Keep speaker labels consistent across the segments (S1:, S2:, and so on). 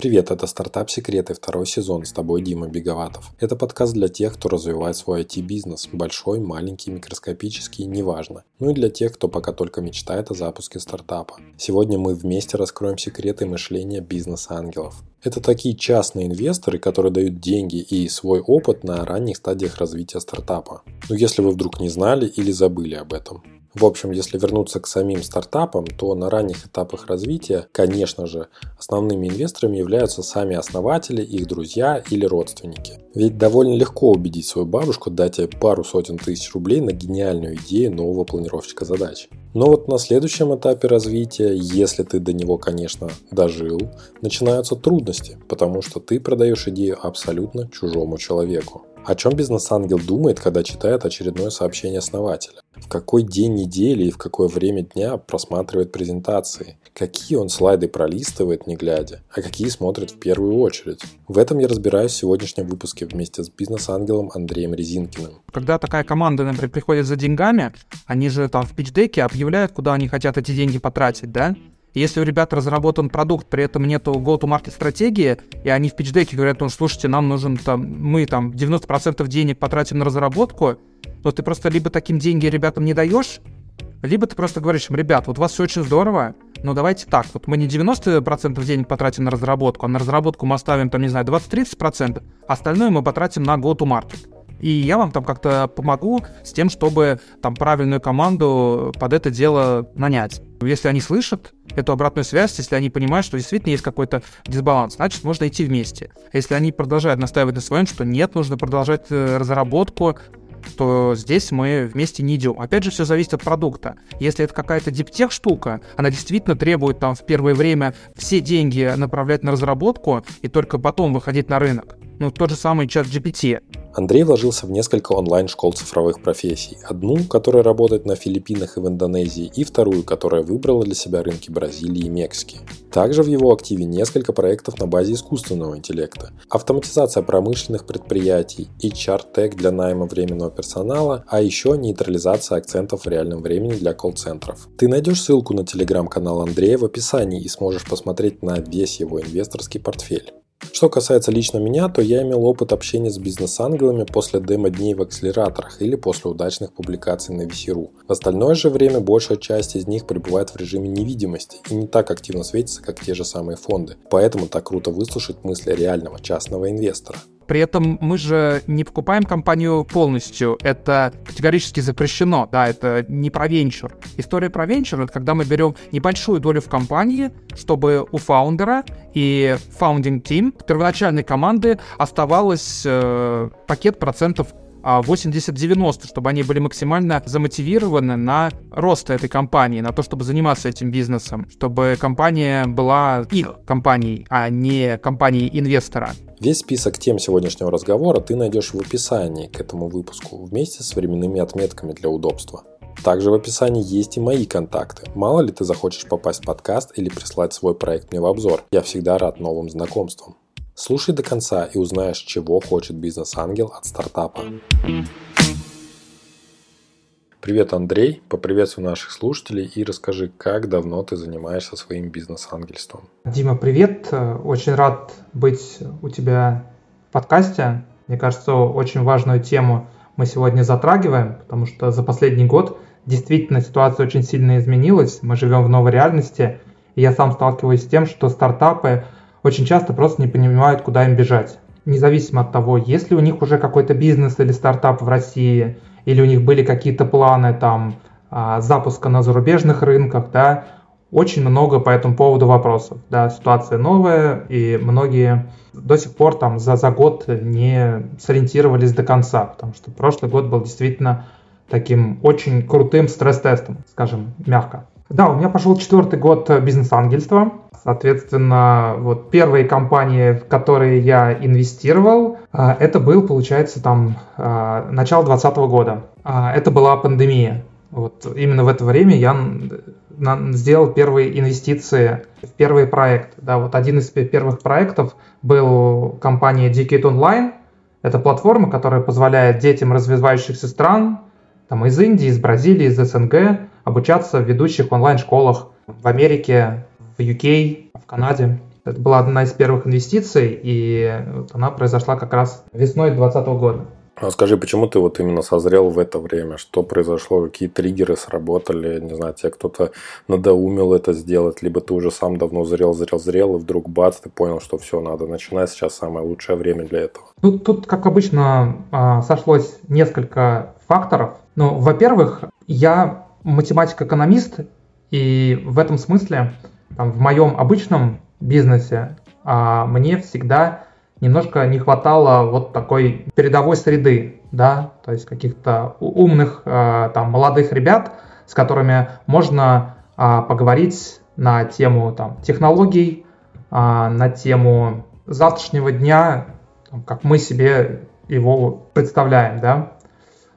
S1: Привет, это «Стартап Секреты», второй сезон, с тобой Дима Беговатов. Это подкаст для тех, кто развивает свой IT-бизнес, большой, маленький, микроскопический, неважно. Ну и для тех, кто пока только мечтает о запуске стартапа. Сегодня мы вместе раскроем секреты мышления бизнес-ангелов. Это такие частные инвесторы, которые дают деньги и свой опыт на ранних стадиях развития стартапа. Ну если вы вдруг не знали или забыли об этом. В общем, если вернуться к самим стартапам, то на ранних этапах развития, конечно же, основными инвесторами являются сами основатели, их друзья или родственники. Ведь довольно легко убедить свою бабушку дать ей пару сотен тысяч рублей на гениальную идею нового планировщика задач. Но вот на следующем этапе развития, если ты до него, конечно, дожил, начинаются трудности, потому что ты продаешь идею абсолютно чужому человеку. О чем бизнес-ангел думает, когда читает очередное сообщение основателя? В какой день недели и в какое время дня просматривает презентации? Какие он слайды пролистывает, не глядя? А какие смотрит в первую очередь? В этом я разбираюсь в сегодняшнем выпуске вместе с бизнес-ангелом Андреем Резинкиным.
S2: Когда такая команда, например, приходит за деньгами, они же там в пичдеке объявляют, куда они хотят эти деньги потратить, да? Если у ребят разработан продукт, при этом нету go-to-market стратегии, и они в пичдеке говорят, ну, слушайте, нам нужен там, мы там 90% денег потратим на разработку, то ты просто либо таким деньги ребятам не даешь, либо ты просто говоришь им, ребят, вот у вас все очень здорово, но давайте так, вот мы не 90% денег потратим на разработку, а на разработку мы оставим, там, не знаю, 20-30%, остальное мы потратим на go-to-market. И я вам там как-то помогу с тем, чтобы там правильную команду под это дело нанять. Если они слышат эту обратную связь, если они понимают, что действительно есть какой-то дисбаланс, значит, можно идти вместе. Если они продолжают настаивать на своем, что нет, нужно продолжать э, разработку, то здесь мы вместе не идем. Опять же, все зависит от продукта. Если это какая-то диптех штука, она действительно требует там в первое время все деньги направлять на разработку и только потом выходить на рынок. Ну, тот же самый чат GPT.
S1: Андрей вложился в несколько онлайн-школ цифровых профессий. Одну, которая работает на Филиппинах и в Индонезии, и вторую, которая выбрала для себя рынки Бразилии и Мексики. Также в его активе несколько проектов на базе искусственного интеллекта. Автоматизация промышленных предприятий, HR-тег для найма временного персонала, а еще нейтрализация акцентов в реальном времени для колл-центров. Ты найдешь ссылку на телеграм-канал Андрея в описании и сможешь посмотреть на весь его инвесторский портфель. Что касается лично меня, то я имел опыт общения с бизнес-ангелами после демо-дней в акселераторах или после удачных публикаций на VC.ru. В остальное же время большая часть из них пребывает в режиме невидимости и не так активно светится, как те же самые фонды. Поэтому так круто выслушать мысли реального частного инвестора.
S2: При этом мы же не покупаем компанию полностью. Это категорически запрещено. Да, это не про венчур. История про венчур — это когда мы берем небольшую долю в компании, чтобы у фаундера и founding team первоначальной команды оставалось э, пакет процентов 80-90, чтобы они были максимально замотивированы на рост этой компании, на то, чтобы заниматься этим бизнесом, чтобы компания была их компанией, а не компанией инвестора.
S1: Весь список тем сегодняшнего разговора ты найдешь в описании к этому выпуску вместе с временными отметками для удобства. Также в описании есть и мои контакты. Мало ли ты захочешь попасть в подкаст или прислать свой проект мне в обзор. Я всегда рад новым знакомствам. Слушай до конца и узнаешь, чего хочет бизнес-ангел от стартапа. Привет, Андрей. Поприветствуй наших слушателей и расскажи, как давно ты занимаешься своим бизнес-ангельством.
S2: Дима, привет. Очень рад быть у тебя в подкасте. Мне кажется, очень важную тему мы сегодня затрагиваем, потому что за последний год действительно ситуация очень сильно изменилась. Мы живем в новой реальности. И я сам сталкиваюсь с тем, что стартапы – очень часто просто не понимают, куда им бежать. Независимо от того, есть ли у них уже какой-то бизнес или стартап в России, или у них были какие-то планы там а, запуска на зарубежных рынках, да, очень много по этому поводу вопросов. Да, ситуация новая, и многие до сих пор там за, за год не сориентировались до конца, потому что прошлый год был действительно таким очень крутым стресс-тестом, скажем, мягко. Да, у меня пошел четвертый год бизнес-ангельства. Соответственно, вот первые компании, в которые я инвестировал, а, это был, получается, там а, начало 2020 года. А, это была пандемия. Вот именно в это время я сделал первые инвестиции в первый проект. Да, вот один из первых проектов был компания Decade Online. Это платформа, которая позволяет детям развивающихся стран, там из Индии, из Бразилии, из СНГ, обучаться в ведущих онлайн-школах в Америке, в UK, в Канаде. Это была одна из первых инвестиций, и вот она произошла как раз весной 2020 года.
S1: А скажи, почему ты вот именно созрел в это время? Что произошло? Какие триггеры сработали? Не знаю, тебе кто-то надоумил это сделать, либо ты уже сам давно зрел, зрел, зрел, и вдруг бац, ты понял, что все, надо начинать, сейчас самое лучшее время для этого.
S2: Ну, тут, как обычно, а, сошлось несколько факторов. Ну, во-первых, я математик-экономист, и в этом смысле там, в моем обычном бизнесе а, мне всегда немножко не хватало вот такой передовой среды, да, то есть каких-то умных а, там молодых ребят, с которыми можно а, поговорить на тему там технологий, а, на тему завтрашнего дня, как мы себе его представляем, да.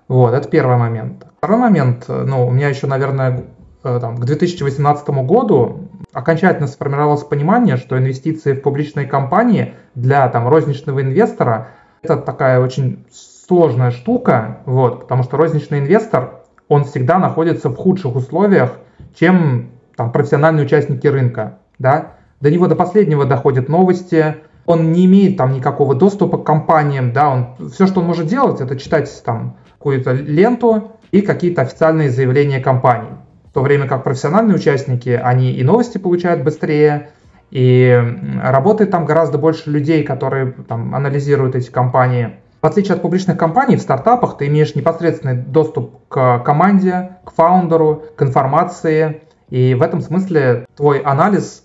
S2: Вот, это первый момент. Второй момент, ну, у меня еще, наверное, э, там, к 2018 году окончательно сформировалось понимание, что инвестиции в публичные компании для там, розничного инвестора это такая очень сложная штука, вот, потому что розничный инвестор, он всегда находится в худших условиях, чем там, профессиональные участники рынка. Да? До него до последнего доходят новости, он не имеет там никакого доступа к компаниям, да, он, все, что он может делать, это читать там какую-то ленту и какие-то официальные заявления компаний то время как профессиональные участники, они и новости получают быстрее, и работает там гораздо больше людей, которые там, анализируют эти компании. В отличие от публичных компаний, в стартапах ты имеешь непосредственный доступ к команде, к фаундеру, к информации, и в этом смысле твой анализ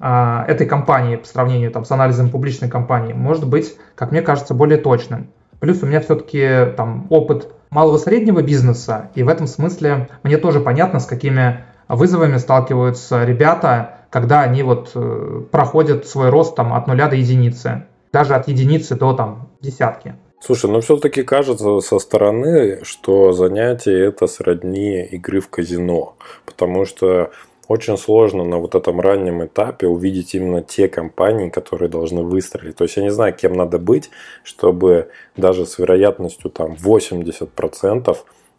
S2: а, этой компании по сравнению там, с анализом публичной компании может быть, как мне кажется, более точным. Плюс у меня все-таки там опыт малого среднего бизнеса, и в этом смысле мне тоже понятно, с какими вызовами сталкиваются ребята, когда они вот э, проходят свой рост там от нуля до единицы, даже от единицы до там десятки.
S1: Слушай, ну все-таки кажется со стороны, что занятие это сродни игры в казино, потому что очень сложно на вот этом раннем этапе увидеть именно те компании, которые должны выстрелить. То есть я не знаю, кем надо быть, чтобы даже с вероятностью там 80%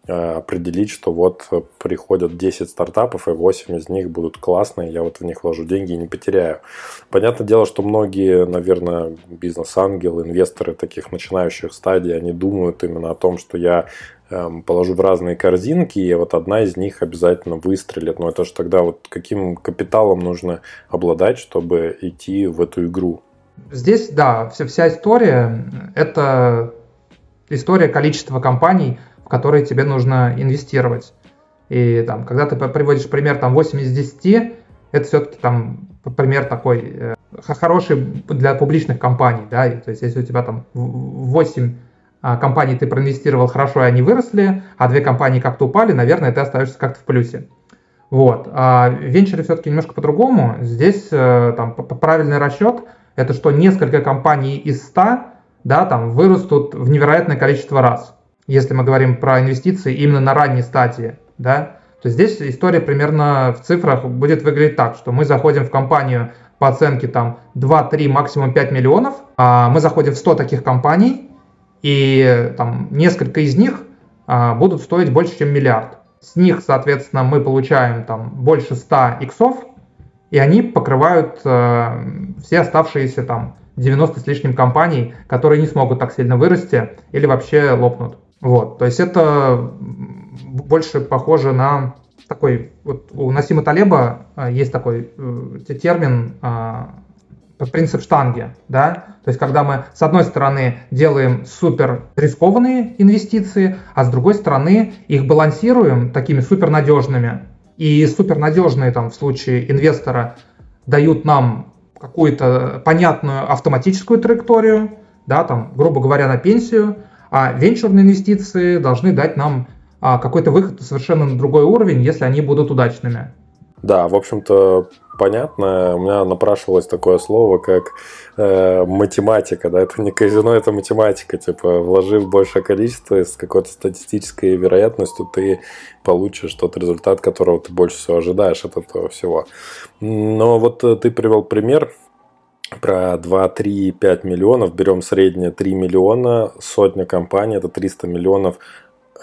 S1: э, определить, что вот приходят 10 стартапов, и 8 из них будут классные, я вот в них вложу деньги и не потеряю. Понятное дело, что многие, наверное, бизнес-ангелы, инвесторы таких начинающих стадий, они думают именно о том, что я положу в разные корзинки, и вот одна из них обязательно выстрелит. Но это же тогда вот каким капиталом нужно обладать, чтобы идти в эту игру?
S2: Здесь, да, вся, вся история – это история количества компаний, в которые тебе нужно инвестировать. И там, когда ты приводишь пример там 8 из 10, это все-таки там пример такой э, хороший для публичных компаний, да, то есть если у тебя там 8 а, компании ты проинвестировал хорошо, и они выросли, а две компании как-то упали, наверное, ты остаешься как-то в плюсе. Вот. А венчуры все-таки немножко по-другому. Здесь э, там, правильный расчет – это что несколько компаний из 100 да, там, вырастут в невероятное количество раз. Если мы говорим про инвестиции именно на ранней стадии, да, то здесь история примерно в цифрах будет выглядеть так, что мы заходим в компанию по оценке там 2-3, максимум 5 миллионов, а мы заходим в 100 таких компаний, и там несколько из них а, будут стоить больше, чем миллиард. С них, соответственно, мы получаем там больше 100 иксов, и они покрывают э, все оставшиеся там 90 с лишним компаний, которые не смогут так сильно вырасти или вообще лопнут. Вот, то есть это больше похоже на такой, вот у Насима Талеба э, есть такой э, термин э, принцип штанги, да, то есть когда мы с одной стороны делаем супер рискованные инвестиции, а с другой стороны их балансируем такими супер надежными. И супер надежные там в случае инвестора дают нам какую-то понятную автоматическую траекторию, да, там, грубо говоря, на пенсию, а венчурные инвестиции должны дать нам а, какой-то выход совершенно на другой уровень, если они будут удачными.
S1: Да, в общем-то, понятно. У меня напрашивалось такое слово, как э, математика. Да? Это не казино, это математика. Типа, вложив большее количество, с какой-то статистической вероятностью ты получишь тот результат, которого ты больше всего ожидаешь от этого всего. Но вот э, ты привел пример про 2, 3, 5 миллионов. Берем среднее 3 миллиона, сотня компаний, это 300 миллионов.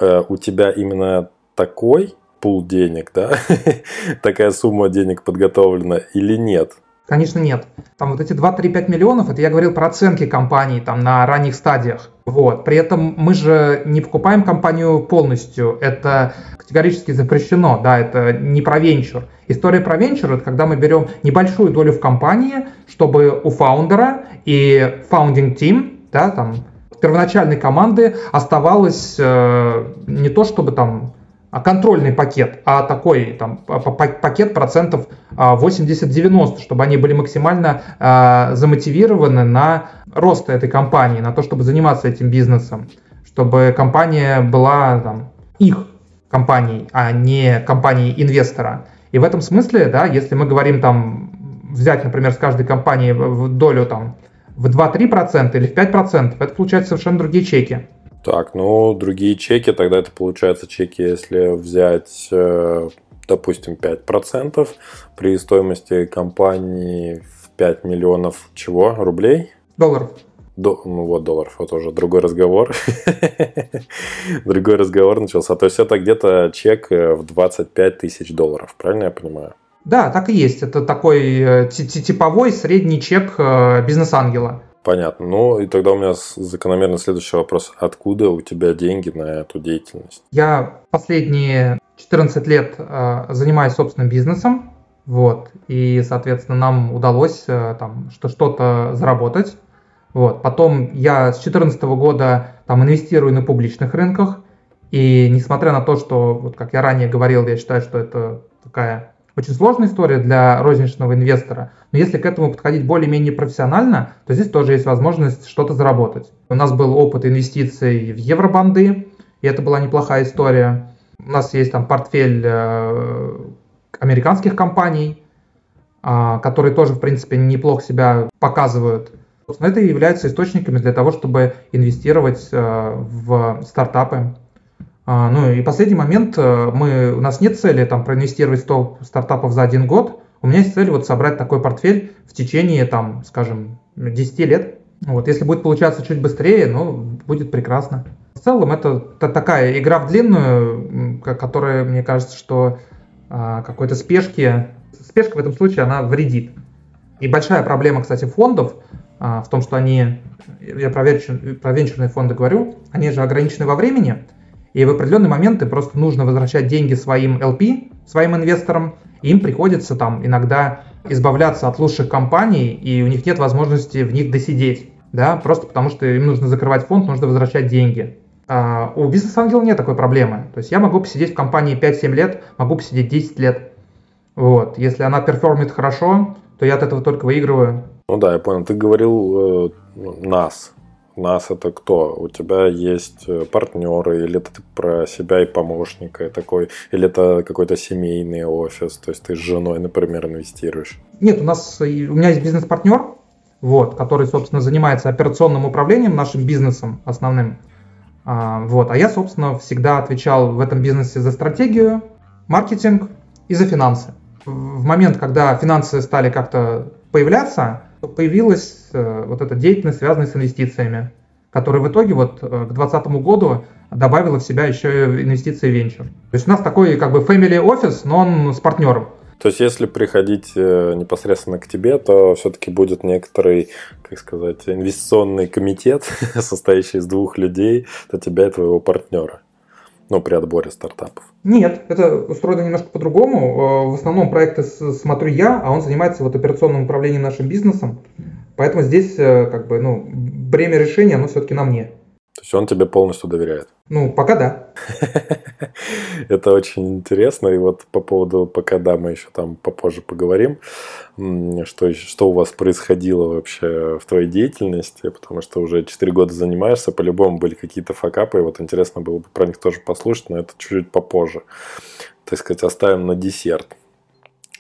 S1: Э, у тебя именно такой пул денег, да, такая сумма денег подготовлена или нет?
S2: Конечно, нет. Там вот эти 2-3-5 миллионов, это я говорил про оценки компаний там на ранних стадиях. Вот. При этом мы же не покупаем компанию полностью. Это категорически запрещено, да, это не про венчур. История про венчур – это когда мы берем небольшую долю в компании, чтобы у фаундера и founding team, да, там, первоначальной команды оставалось э, не то, чтобы там контрольный пакет, а такой там, пакет процентов 80-90, а, чтобы они были максимально э, замотивированы на рост этой компании, на то, чтобы заниматься этим бизнесом, чтобы компания была там, их компанией, а не компанией инвестора. И в этом смысле, да, если мы говорим там, взять, например, с каждой компании долю там, в 2-3% или в 5%, это получается совершенно другие чеки.
S1: Так, ну, другие чеки, тогда это получается чеки, если взять, э, допустим, 5% при стоимости компании в 5 миллионов чего? Рублей?
S2: Долларов.
S1: До, ну вот долларов, вот уже другой разговор. другой разговор начался. То есть это где-то чек э, в 25 тысяч долларов, правильно я понимаю?
S2: Да, так и есть. Это такой э, типовой средний чек бизнес-ангела.
S1: Понятно. Ну и тогда у меня закономерно следующий вопрос. Откуда у тебя деньги на эту деятельность?
S2: Я последние 14 лет э, занимаюсь собственным бизнесом. Вот. И, соответственно, нам удалось э, там что- что-то заработать. Вот. Потом я с 2014 года там инвестирую на публичных рынках. И несмотря на то, что, вот как я ранее говорил, я считаю, что это такая очень сложная история для розничного инвестора, но если к этому подходить более-менее профессионально, то здесь тоже есть возможность что-то заработать. У нас был опыт инвестиций в евробанды, и это была неплохая история. У нас есть там портфель э, американских компаний, э, которые тоже, в принципе, неплохо себя показывают. Это является источниками для того, чтобы инвестировать э, в стартапы. А, ну и последний момент, э, мы, у нас нет цели там проинвестировать 100 стартапов за один год, у меня есть цель вот собрать такой портфель в течение там, скажем, 10 лет. Вот, если будет получаться чуть быстрее, ну, будет прекрасно. В целом это такая игра в длинную, которая, мне кажется, что а, какой-то спешки, спешка в этом случае, она вредит. И большая проблема, кстати, фондов а, в том, что они, я про венчурные фонды говорю, они же ограничены во времени, и в определенный момент просто нужно возвращать деньги своим LP, своим инвесторам, им приходится там иногда избавляться от лучших компаний, и у них нет возможности в них досидеть, да, просто потому что им нужно закрывать фонд, нужно возвращать деньги. А у бизнес-ангела нет такой проблемы. То есть я могу посидеть в компании 5-7 лет, могу посидеть 10 лет. Вот. Если она перформит хорошо, то я от этого только выигрываю.
S1: Ну да, я понял. Ты говорил э, нас, нас это кто? У тебя есть э, партнеры, или ты про себя и помощника и такой, или это какой-то семейный офис, то есть ты с женой, например, инвестируешь?
S2: Нет, у нас, у меня есть бизнес-партнер, вот, который, собственно, занимается операционным управлением нашим бизнесом основным. А, вот, а я, собственно, всегда отвечал в этом бизнесе за стратегию, маркетинг и за финансы. В момент, когда финансы стали как-то появляться, появилась э, вот эта деятельность, связанная с инвестициями, которая в итоге вот э, к 2020 году добавила в себя еще и инвестиции венчур. То есть у нас такой как бы family офис, но он с партнером.
S1: То есть, если приходить э, непосредственно к тебе, то все-таки будет некоторый, как сказать, инвестиционный комитет, состоящий из двух людей, то тебя и твоего партнера ну, при отборе стартапов?
S2: Нет, это устроено немножко по-другому. Э, в основном проекты смотрю я, а он занимается вот операционным управлением нашим бизнесом. Поэтому здесь э, как бы, ну, бремя решения, оно все-таки на мне.
S1: То есть он тебе полностью доверяет?
S2: Ну, пока да.
S1: Это очень интересно. И вот по поводу пока да, мы еще там попозже поговорим, что, что у вас происходило вообще в твоей деятельности, потому что уже 4 года занимаешься, по-любому были какие-то факапы, и вот интересно было бы про них тоже послушать, но это чуть-чуть попозже. Так сказать, оставим на десерт.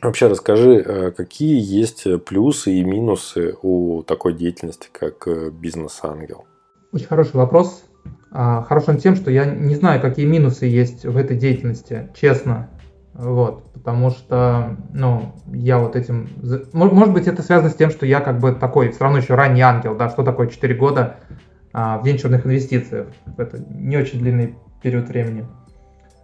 S1: Вообще расскажи, э, какие есть плюсы и минусы у такой деятельности, как э, бизнес-ангел?
S2: Очень хороший вопрос. А, хорош он тем, что я не знаю, какие минусы есть в этой деятельности, честно. Вот, потому что, ну, я вот этим... Может быть, это связано с тем, что я как бы такой, все равно еще ранний ангел, да, что такое 4 года а, в венчурных инвестициях. Это не очень длинный период времени.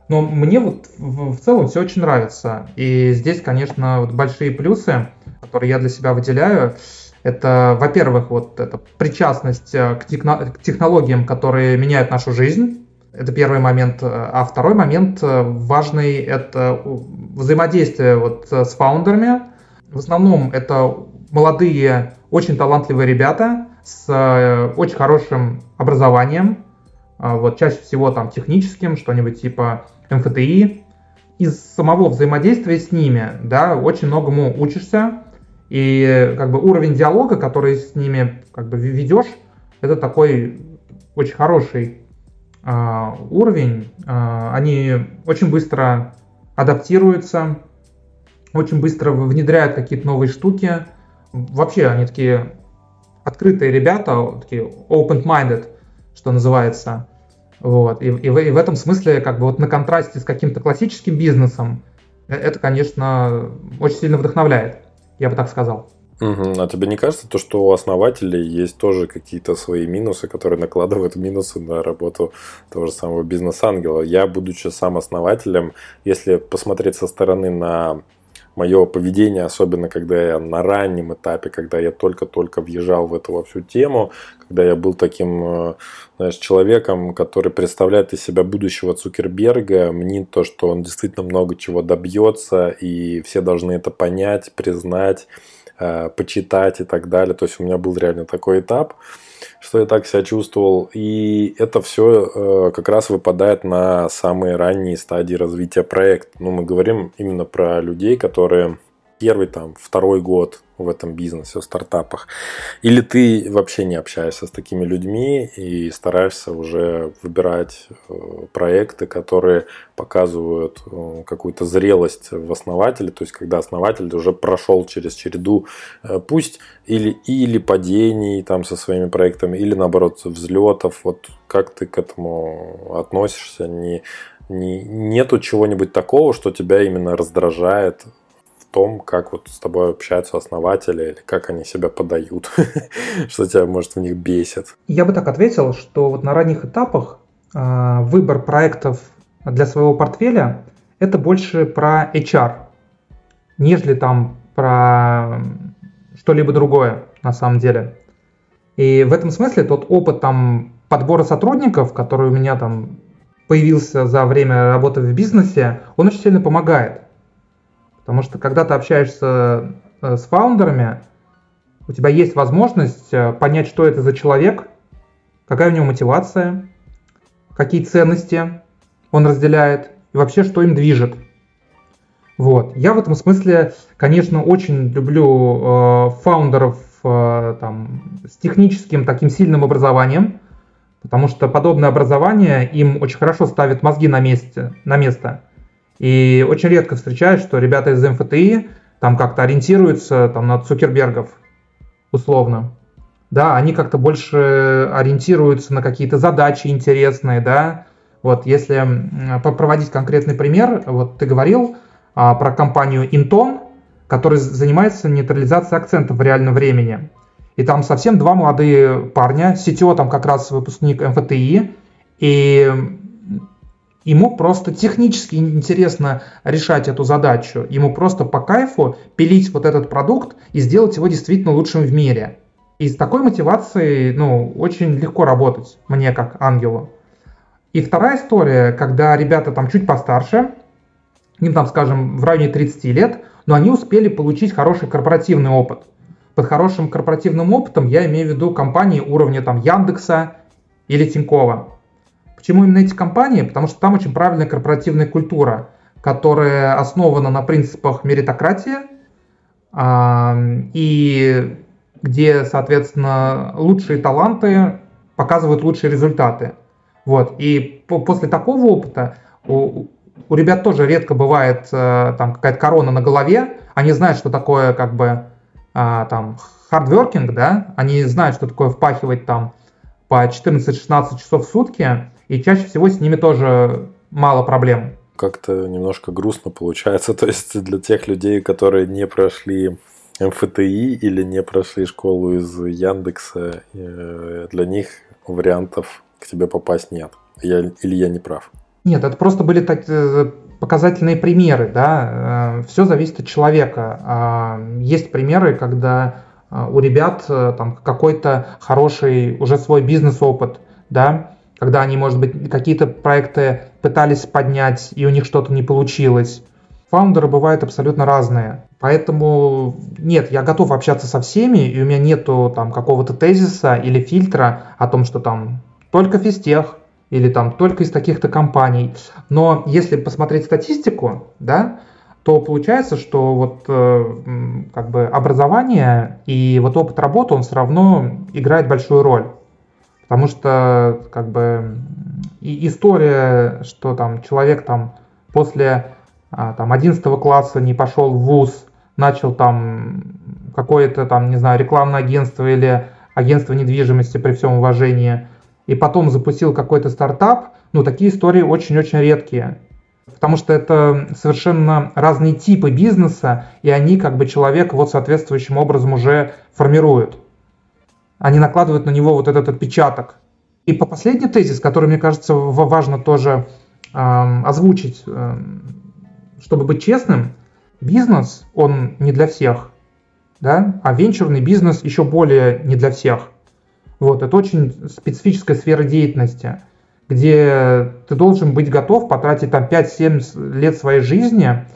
S2: Но мне вот в, в целом все очень нравится. И здесь, конечно, вот большие плюсы, которые я для себя выделяю, это, во-первых, вот эта причастность э, к, техно- к технологиям, которые меняют нашу жизнь. Это первый момент. А второй момент э, важный – это взаимодействие вот с фаундерами. В основном это молодые, очень талантливые ребята с э, очень хорошим образованием, вот чаще всего там техническим, что-нибудь типа МФТИ. Из самого взаимодействия с ними, да, очень многому учишься, и как бы уровень диалога, который с ними как бы ведешь, это такой очень хороший э, уровень. Э, они очень быстро адаптируются, очень быстро внедряют какие-то новые штуки. Вообще они такие открытые ребята, такие open-minded, что называется. Вот. И, и, и в этом смысле, как бы вот на контрасте с каким-то классическим бизнесом, э, это, конечно, очень сильно вдохновляет, я бы так сказал.
S1: Угу. А тебе не кажется то, что у основателей есть тоже какие-то свои минусы, которые накладывают минусы на работу того же самого бизнес-ангела? Я, будучи сам основателем, если посмотреть со стороны на мое поведение, особенно когда я на раннем этапе, когда я только-только въезжал в эту во всю тему, когда я был таким э, знаешь, человеком, который представляет из себя будущего Цукерберга, мне то, что он действительно много чего добьется, и все должны это понять, признать, э, почитать и так далее. То есть у меня был реально такой этап что я так себя чувствовал. И это все э, как раз выпадает на самые ранние стадии развития проекта. Ну, мы говорим именно про людей, которые первый, там, второй год в этом бизнесе, в стартапах. Или ты вообще не общаешься с такими людьми и стараешься уже выбирать э, проекты, которые показывают э, какую-то зрелость в основателе, то есть когда основатель уже прошел через череду, э, пусть или, или падений там со своими проектами, или наоборот взлетов. Вот как ты к этому относишься? Не, не, нету чего-нибудь такого, что тебя именно раздражает том, как вот с тобой общаются основатели или как они себя подают, что тебя, может, в них бесит?
S2: Я бы так ответил, что вот на ранних этапах э, выбор проектов для своего портфеля это больше про HR, нежели там про что-либо другое на самом деле. И в этом смысле тот опыт там подбора сотрудников, который у меня там появился за время работы в бизнесе, он очень сильно помогает. Потому что когда ты общаешься э, с фаундерами, у тебя есть возможность э, понять, что это за человек, какая у него мотивация, какие ценности он разделяет и вообще, что им движет. Вот. Я в этом смысле, конечно, очень люблю э, фаундеров э, там, с техническим таким сильным образованием, потому что подобное образование им очень хорошо ставит мозги на, месте, на место. И очень редко встречаешь, что ребята из МФТИ там как-то ориентируются там, на Цукербергов, условно. Да, они как-то больше ориентируются на какие-то задачи интересные, да. Вот если проводить конкретный пример, вот ты говорил а, про компанию Inton, которая занимается нейтрализацией акцентов в реальном времени. И там совсем два молодые парня, CTO там как раз выпускник МФТИ, и Ему просто технически интересно решать эту задачу. Ему просто по кайфу пилить вот этот продукт и сделать его действительно лучшим в мире. И с такой мотивацией, ну, очень легко работать мне как ангелу. И вторая история, когда ребята там чуть постарше, им там, скажем, в районе 30 лет, но они успели получить хороший корпоративный опыт. Под хорошим корпоративным опытом я имею в виду компании уровня там Яндекса или Тинькова. Почему именно эти компании? Потому что там очень правильная корпоративная культура, которая основана на принципах меритократии, и где, соответственно, лучшие таланты показывают лучшие результаты. Вот. И после такого опыта у, у ребят тоже редко бывает э, там какая-то корона на голове. Они знают, что такое как бы а, там hardworking, да, они знают, что такое впахивать там по 14-16 часов в сутки, и чаще всего с ними тоже мало проблем.
S1: Как-то немножко грустно получается, то есть для тех людей, которые не прошли МФТИ или не прошли школу из Яндекса, э, для них вариантов к тебе попасть нет. Я, или я не прав?
S2: Нет, это просто были так, э, показательные примеры, да. Э, Все зависит от человека. А, есть примеры, когда у ребят там какой-то хороший уже свой бизнес-опыт, да, когда они, может быть, какие-то проекты пытались поднять, и у них что-то не получилось. Фаундеры бывают абсолютно разные. Поэтому нет, я готов общаться со всеми, и у меня нету там какого-то тезиса или фильтра о том, что там только физтех или там только из таких-то компаний. Но если посмотреть статистику, да, то получается, что вот э, как бы образование и вот опыт работы, он все равно играет большую роль. Потому что как бы и история, что там человек там после а, там 11 класса не пошел в ВУЗ, начал там какое-то там, не знаю, рекламное агентство или агентство недвижимости при всем уважении, и потом запустил какой-то стартап, ну, такие истории очень-очень редкие. Потому что это совершенно разные типы бизнеса, и они как бы человек вот соответствующим образом уже формируют они накладывают на него вот этот отпечаток. И по последний тезис, который, мне кажется, важно тоже э, озвучить, э, чтобы быть честным, бизнес, он не для всех, да, а венчурный бизнес еще более не для всех. Вот, это очень специфическая сфера деятельности, где ты должен быть готов потратить там 5-7 лет своей жизни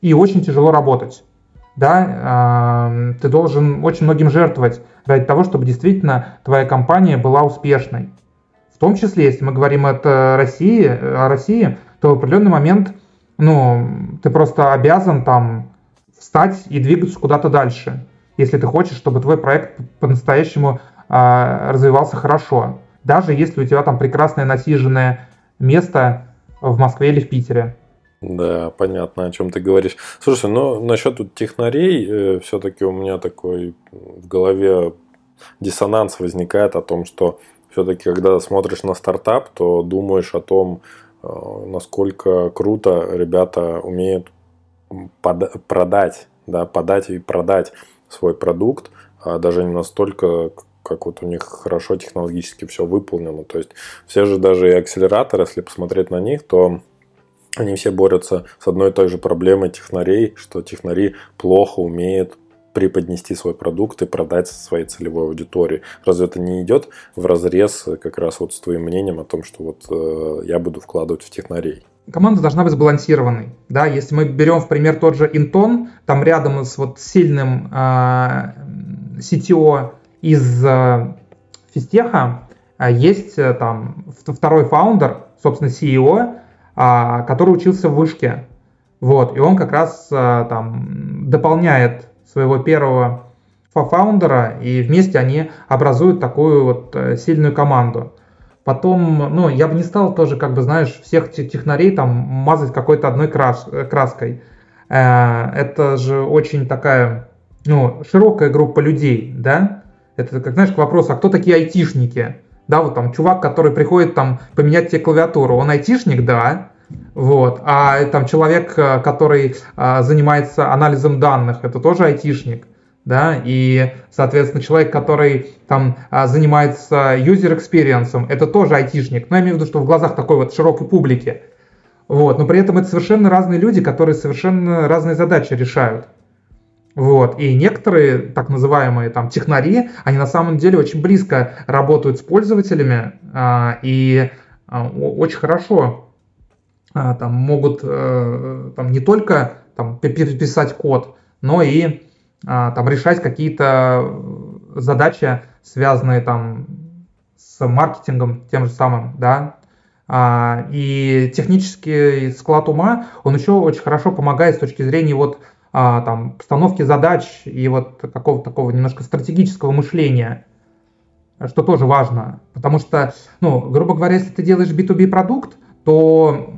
S2: и очень тяжело работать. Да, э, ты должен очень многим жертвовать ради того, чтобы действительно твоя компания была успешной. В том числе, если мы говорим о России, о России, то в определенный момент ну, ты просто обязан там встать и двигаться куда-то дальше, если ты хочешь, чтобы твой проект по-настоящему э, развивался хорошо. Даже если у тебя там прекрасное насиженное место в Москве или в Питере.
S1: Да, понятно, о чем ты говоришь. Слушай, ну насчет тут технарей, э, все-таки у меня такой в голове диссонанс возникает о том, что все-таки, когда смотришь на стартап, то думаешь о том, э, насколько круто ребята умеют под, продать, да, подать и продать свой продукт, а даже не настолько, как вот у них хорошо технологически все выполнено. То есть все же даже и акселераторы, если посмотреть на них, то они все борются с одной и той же проблемой технарей, что технари плохо умеют преподнести свой продукт и продать своей целевой аудитории. Разве это не идет в разрез как раз вот с твоим мнением о том, что вот э, я буду вкладывать в технарей?
S2: Команда должна быть сбалансированной. Да? Если мы берем в пример тот же Интон, там рядом с вот сильным э, CTO из э, физтеха э, есть э, там второй фаундер, собственно, CEO, который учился в вышке. Вот, и он как раз а, там дополняет своего первого фаундера, и вместе они образуют такую вот э, сильную команду. Потом, ну, я бы не стал тоже, как бы, знаешь, всех технарей там мазать какой-то одной крас краской. Э, это же очень такая, ну, широкая группа людей, да? Это, как знаешь, к вопросу, а кто такие айтишники? Да, вот там чувак, который приходит там поменять тебе клавиатуру, он айтишник, да, вот. А там человек, э, который а, занимается анализом данных, это тоже айтишник. Да, и, соответственно, человек, который там а, занимается user experience, это тоже айтишник. Но я имею в виду, что в глазах такой вот широкой публики. Вот. Но при этом это совершенно разные люди, которые совершенно разные задачи решают. Вот. И некоторые так называемые там технари, они на самом деле очень близко работают с пользователями а, и а, очень хорошо а, там могут а, там не только там писать код, но и а, там решать какие-то задачи, связанные там с маркетингом тем же самым, да, а, и технический склад ума, он еще очень хорошо помогает с точки зрения вот а, там, постановки задач и вот какого-то такого немножко стратегического мышления, что тоже важно. Потому что, ну, грубо говоря, если ты делаешь B2B продукт, то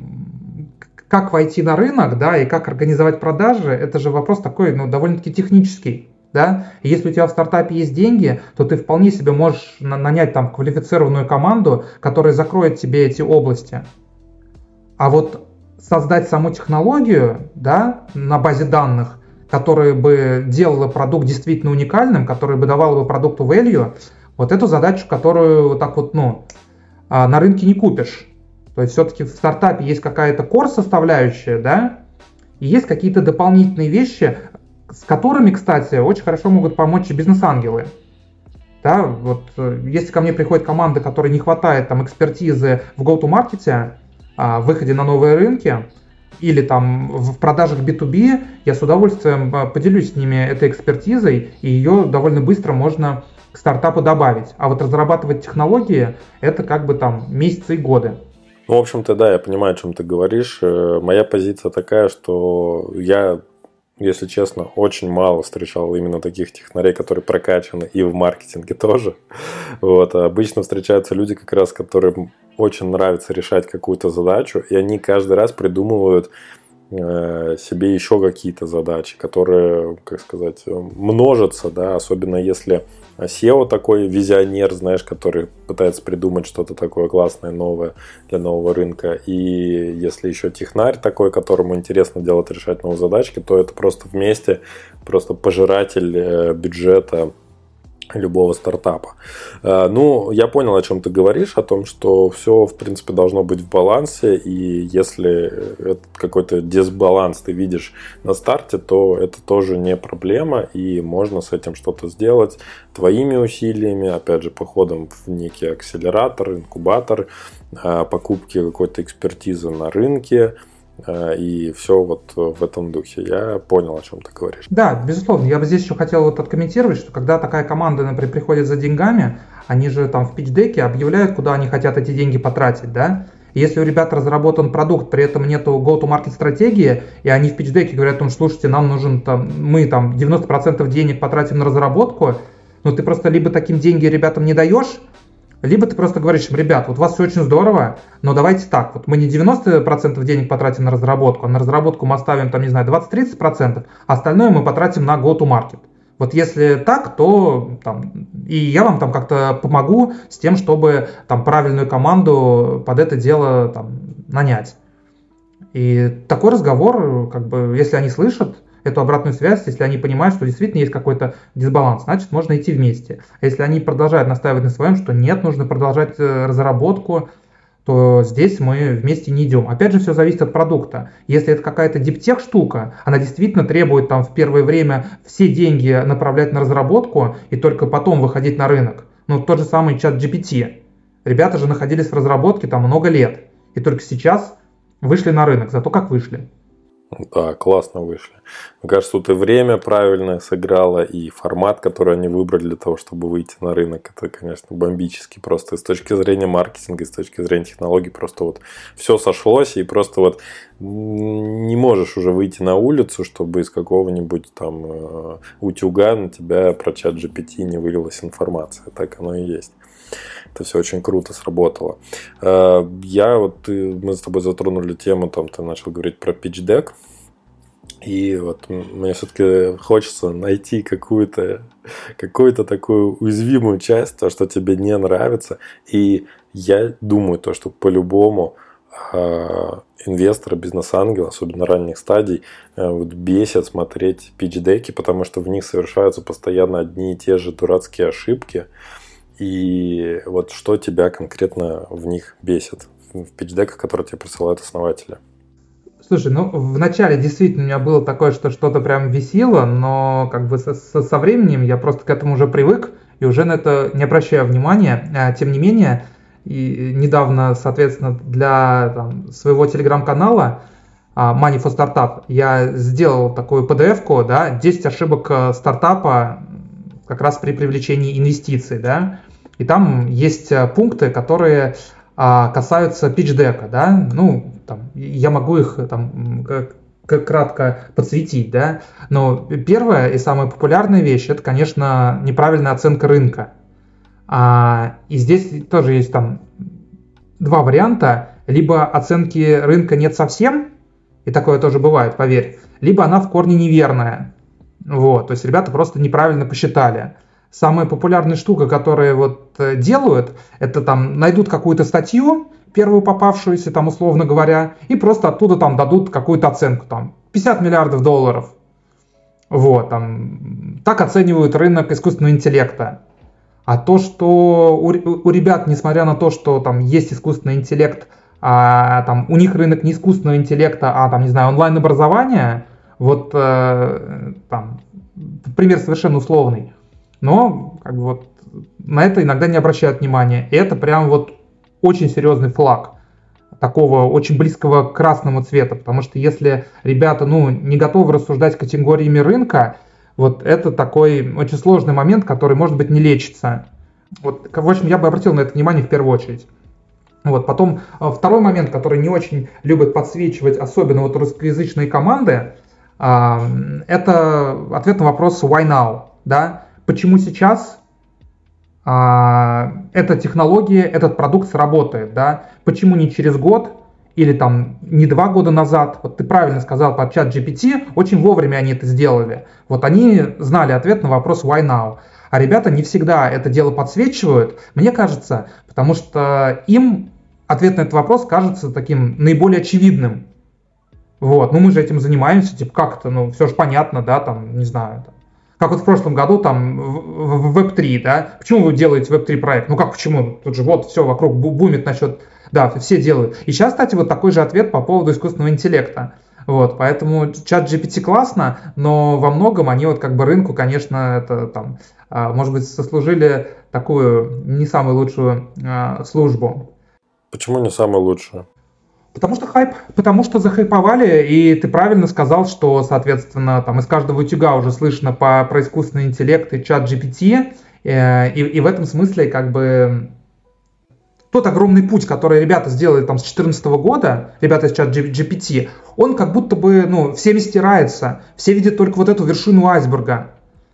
S2: как войти на рынок, да, и как организовать продажи, это же вопрос такой, ну, довольно-таки технический. Да? И если у тебя в стартапе есть деньги, то ты вполне себе можешь нанять там квалифицированную команду, которая закроет тебе эти области. А вот создать саму технологию да, на базе данных, которая бы делала продукт действительно уникальным, которая бы давала бы продукту value, вот эту задачу, которую вот так вот, ну, а, на рынке не купишь. То есть все-таки в стартапе есть какая-то core составляющая, да, и есть какие-то дополнительные вещи, с которыми, кстати, очень хорошо могут помочь бизнес-ангелы. Да, вот э, если ко мне приходит команда, которой не хватает там экспертизы в go-to-маркете, выходе на новые рынки, или там в продажах B2B, я с удовольствием а, поделюсь с ними этой экспертизой, и ее довольно быстро можно к стартапу добавить. А вот разрабатывать технологии, это как бы там месяцы и годы.
S1: Ну, в общем-то, да, я понимаю, о чем ты говоришь. Э, моя позиция такая, что я если честно, очень мало встречал именно таких технарей, которые прокачаны и в маркетинге тоже. Вот. А обычно встречаются люди, как раз, которым очень нравится решать какую-то задачу, и они каждый раз придумывают э, себе еще какие-то задачи, которые, как сказать, множатся, да, особенно если SEO такой визионер, знаешь, который пытается придумать что-то такое классное, новое для нового рынка. И если еще технарь такой, которому интересно делать, решать новые задачки, то это просто вместе, просто пожиратель э, бюджета любого стартапа. Э, ну, я понял, о чем ты говоришь, о том, что все, в принципе, должно быть в балансе, и если какой-то дисбаланс ты видишь на старте, то это тоже не проблема, и можно с этим что-то сделать твоими усилиями, опять же, походом в некий акселератор, инкубатор, э, покупки какой-то экспертизы на рынке – и все вот в этом духе. Я понял, о чем ты говоришь.
S2: Да, безусловно. Я бы здесь еще хотел вот откомментировать, что когда такая команда, например, приходит за деньгами, они же там в пичдеке объявляют, куда они хотят эти деньги потратить, да? Если у ребят разработан продукт, при этом нету go-to-market стратегии, и они в пичдеке говорят, ну, слушайте, нам нужен там, мы там 90% денег потратим на разработку, ну, ты просто либо таким деньги ребятам не даешь, либо ты просто говоришь им, ребят, вот у вас все очень здорово, но давайте так, вот мы не 90% денег потратим на разработку, а на разработку мы оставим, там, не знаю, 20-30%, а остальное мы потратим на go-to-market. Вот если так, то там, и я вам там как-то помогу с тем, чтобы там правильную команду под это дело там, нанять. И такой разговор, как бы, если они слышат, эту обратную связь, если они понимают, что действительно есть какой-то дисбаланс, значит, можно идти вместе. А если они продолжают настаивать на своем, что нет, нужно продолжать э, разработку, то здесь мы вместе не идем. Опять же, все зависит от продукта. Если это какая-то диптех штука, она действительно требует там в первое время все деньги направлять на разработку и только потом выходить на рынок. Ну, тот же самый чат GPT. Ребята же находились в разработке там много лет. И только сейчас вышли на рынок. Зато как вышли.
S1: Да, классно вышли. Мне кажется, тут и время правильно сыграло, и формат, который они выбрали для того, чтобы выйти на рынок, это, конечно, бомбический. Просто с точки зрения маркетинга, с точки зрения технологий, просто вот все сошлось, и просто вот не можешь уже выйти на улицу, чтобы из какого-нибудь там э, утюга на тебя про чат GPT не вылилась информация. Так оно и есть. Это все очень круто сработало. Э, я вот, мы с тобой затронули тему, там ты начал говорить про pitch deck. И вот мне все-таки хочется найти какую-то какую-то такую уязвимую часть, то, что тебе не нравится. И я думаю, то, что по-любому э, инвесторы, бизнес-ангелы, особенно ранних стадий, э, вот бесят смотреть пич-деки, потому что в них совершаются постоянно одни и те же дурацкие ошибки. И вот что тебя конкретно в них бесит, в пичдеках, которые тебе присылают основатели?
S2: Слушай, ну в начале действительно у меня было такое, что что-то прям висело, но как бы со, со временем я просто к этому уже привык и уже на это не обращаю внимания. А, тем не менее, и недавно, соответственно, для там, своего телеграм-канала а, Money for Startup я сделал такую PDF-ку, да, 10 ошибок э, стартапа как раз при привлечении инвестиций, да, и там есть э, пункты, которые а, касаются питчдека, да, ну, там, я могу их там кратко подсветить, да, но первая и самая популярная вещь, это, конечно, неправильная оценка рынка. А, и здесь тоже есть там два варианта, либо оценки рынка нет совсем, и такое тоже бывает, поверь, либо она в корне неверная, вот, то есть ребята просто неправильно посчитали. Самая популярная штука, которую вот э, делают, это там найдут какую-то статью, первую попавшуюся, там условно говоря, и просто оттуда там дадут какую-то оценку, там 50 миллиардов долларов. Вот, там, так оценивают рынок искусственного интеллекта. А то, что у, у ребят, несмотря на то, что там есть искусственный интеллект, а там у них рынок не искусственного интеллекта, а там, не знаю, онлайн-образования, вот э, там, пример совершенно условный, но как бы вот на это иногда не обращают внимания. И это прям вот очень серьезный флаг такого очень близкого к красному цвету, потому что если ребята, ну, не готовы рассуждать категориями рынка, вот это такой очень сложный момент, который, может быть, не лечится. Вот, в общем, я бы обратил на это внимание в первую очередь. Вот, потом а, второй момент, который не очень любят подсвечивать, особенно вот русскоязычные команды, а, это ответ на вопрос why now, да? Почему сейчас а, эта технология, этот продукт сработает, да? Почему не через год или там не два года назад? Вот ты правильно сказал по чат GPT, очень вовремя они это сделали. Вот они знали ответ на вопрос why now. А ребята не всегда это дело подсвечивают, мне кажется, потому что им ответ на этот вопрос кажется таким наиболее очевидным. Вот, ну мы же этим занимаемся, типа как это, ну все же понятно, да, там, не знаю, там, как вот в прошлом году там в Web3, да, почему вы делаете Web3 проект? Ну как почему? Тут же вот все вокруг бумит насчет, да, все делают. И сейчас, кстати, вот такой же ответ по поводу искусственного интеллекта. Вот, поэтому чат GPT классно, но во многом они вот как бы рынку, конечно, это там, а, может быть, сослужили такую не самую лучшую а, службу.
S1: Почему не самую лучшую?
S2: Потому что хайп, потому что захайповали, и ты правильно сказал, что, соответственно, там из каждого утюга уже слышно по, про искусственный интеллект и чат GPT, э, и, и в этом смысле как бы тот огромный путь, который ребята сделали там с 2014 года, ребята из чат GPT, он как будто бы, ну, всеми стирается, все видят только вот эту вершину айсберга.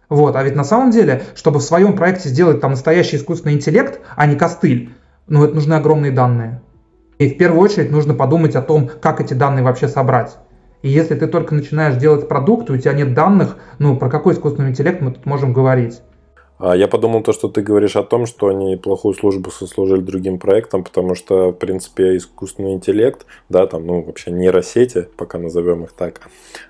S2: Вот, а ведь на самом деле, чтобы в своем проекте сделать там настоящий искусственный интеллект, а не костыль, ну, это нужны огромные данные. И в первую очередь нужно подумать о том, как эти данные вообще собрать. И если ты только начинаешь делать продукт, у тебя нет данных, ну, про какой искусственный интеллект мы тут можем говорить?
S1: А я подумал то, что ты говоришь о том, что они плохую службу сослужили другим проектам, потому что, в принципе, искусственный интеллект, да, там, ну, вообще нейросети, пока назовем их так,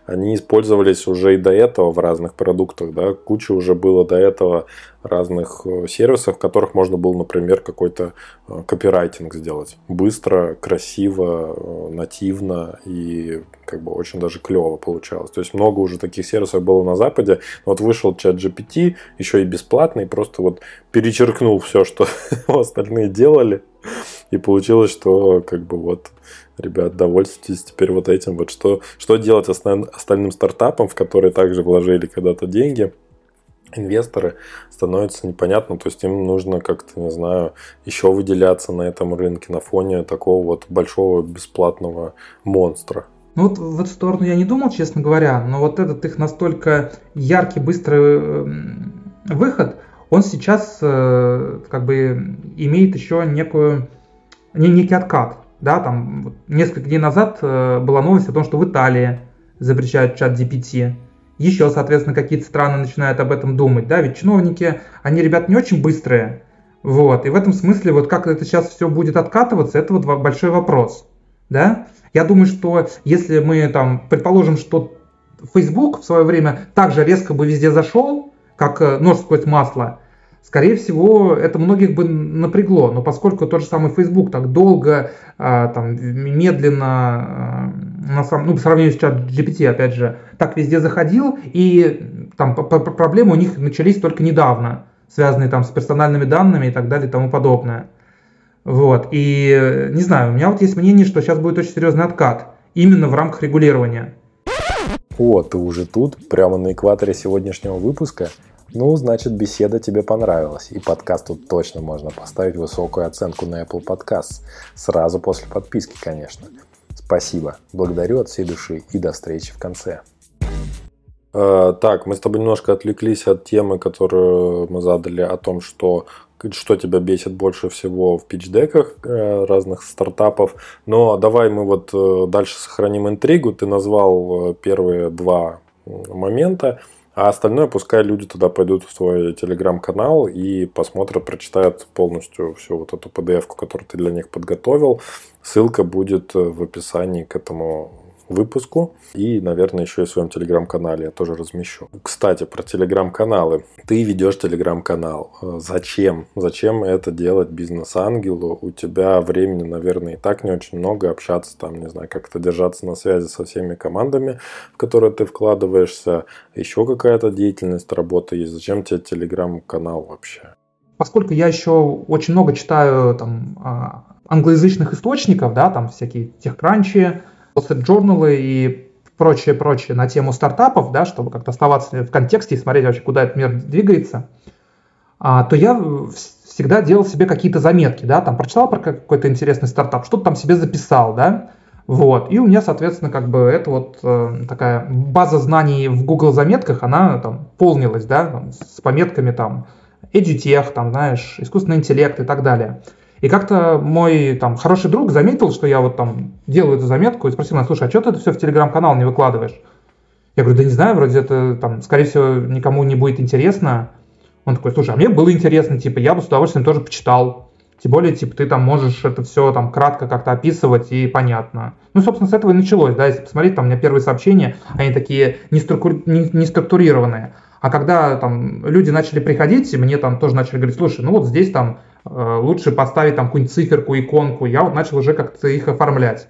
S1: они использовались уже и до этого в разных продуктах, да, куча уже было до этого разных э, сервисов, в которых можно было, например, какой-то э, копирайтинг сделать. Быстро, красиво, э, нативно и как бы очень даже клево получалось. То есть много уже таких сервисов было на Западе. Вот вышел чат GPT, еще и бесплатный, просто вот перечеркнул все, что остальные делали. И получилось, что как бы вот ребят, довольствуйтесь теперь вот этим. Вот что, что делать остальным стартапам, в которые также вложили когда-то деньги – инвесторы становится непонятно, то есть им нужно как-то, не знаю, еще выделяться на этом рынке на фоне такого вот большого бесплатного монстра.
S2: Ну вот в эту сторону я не думал, честно говоря, но вот этот их настолько яркий, быстрый эм, выход, он сейчас э, как бы имеет еще некую, не, некий откат. Да, там несколько дней назад э, была новость о том, что в Италии запрещают чат GPT еще, соответственно, какие-то страны начинают об этом думать, да, ведь чиновники, они, ребят, не очень быстрые, вот, и в этом смысле, вот как это сейчас все будет откатываться, это вот большой вопрос, да. Я думаю, что если мы там, предположим, что Facebook в свое время также резко бы везде зашел, как э, нож сквозь масло, скорее всего, это многих бы напрягло. Но поскольку тот же самый Facebook так долго, а, там, медленно, а, на самом, ну, по сравнению с чат GPT, опять же, так везде заходил, и там проблемы у них начались только недавно, связанные там с персональными данными и так далее и тому подобное. Вот. И не знаю, у меня вот есть мнение, что сейчас будет очень серьезный откат именно в рамках регулирования.
S1: О, ты уже тут, прямо на экваторе сегодняшнего выпуска. Ну, значит, беседа тебе понравилась, и подкасту точно можно поставить высокую оценку на Apple Podcasts. Сразу после подписки, конечно. Спасибо, благодарю от всей души и до встречи в конце. Э, так, мы с тобой немножко отвлеклись от темы, которую мы задали о том, что что тебя бесит больше всего в пичдеках э, разных стартапов. Но давай мы вот э, дальше сохраним интригу. Ты назвал первые два момента. А остальное пускай люди туда пойдут в свой телеграм-канал и посмотрят, прочитают полностью всю вот эту PDF, которую ты для них подготовил. Ссылка будет в описании к этому выпуску. И, наверное, еще и в своем телеграм-канале я тоже размещу. Кстати, про телеграм-каналы. Ты ведешь телеграм-канал. Э, зачем? Зачем это делать бизнес-ангелу? У тебя времени, наверное, и так не очень много общаться там, не знаю, как-то держаться на связи со всеми командами, в которые ты вкладываешься. Еще какая-то деятельность, работа есть. Зачем тебе телеграм-канал вообще?
S2: Поскольку я еще очень много читаю там а, англоязычных источников, да, там всякие техкранчи, журналы и прочее, прочее на тему стартапов, да, чтобы как-то оставаться в контексте и смотреть вообще, куда этот мир двигается, а, то я всегда делал себе какие-то заметки, да, там прочитал про какой-то интересный стартап, что-то там себе записал, да, вот, и у меня, соответственно, как бы это вот э, такая база знаний в Google заметках, она там полнилась, да, там, с пометками там edutech, там, знаешь, искусственный интеллект и так далее. И как-то мой там хороший друг заметил, что я вот там делаю эту заметку и спросил меня, слушай, а что ты это все в телеграм-канал не выкладываешь? Я говорю, да не знаю, вроде это там, скорее всего, никому не будет интересно. Он такой, слушай, а мне было интересно, типа, я бы с удовольствием тоже почитал. Тем более, типа, ты там можешь это все там кратко как-то описывать и понятно. Ну, собственно, с этого и началось, да, если посмотреть, там у меня первые сообщения, они такие не, структур... не, не структурированные. А когда там люди начали приходить, мне там тоже начали говорить, слушай, ну вот здесь там лучше поставить там какую-нибудь циферку, иконку. Я вот начал уже как-то их оформлять.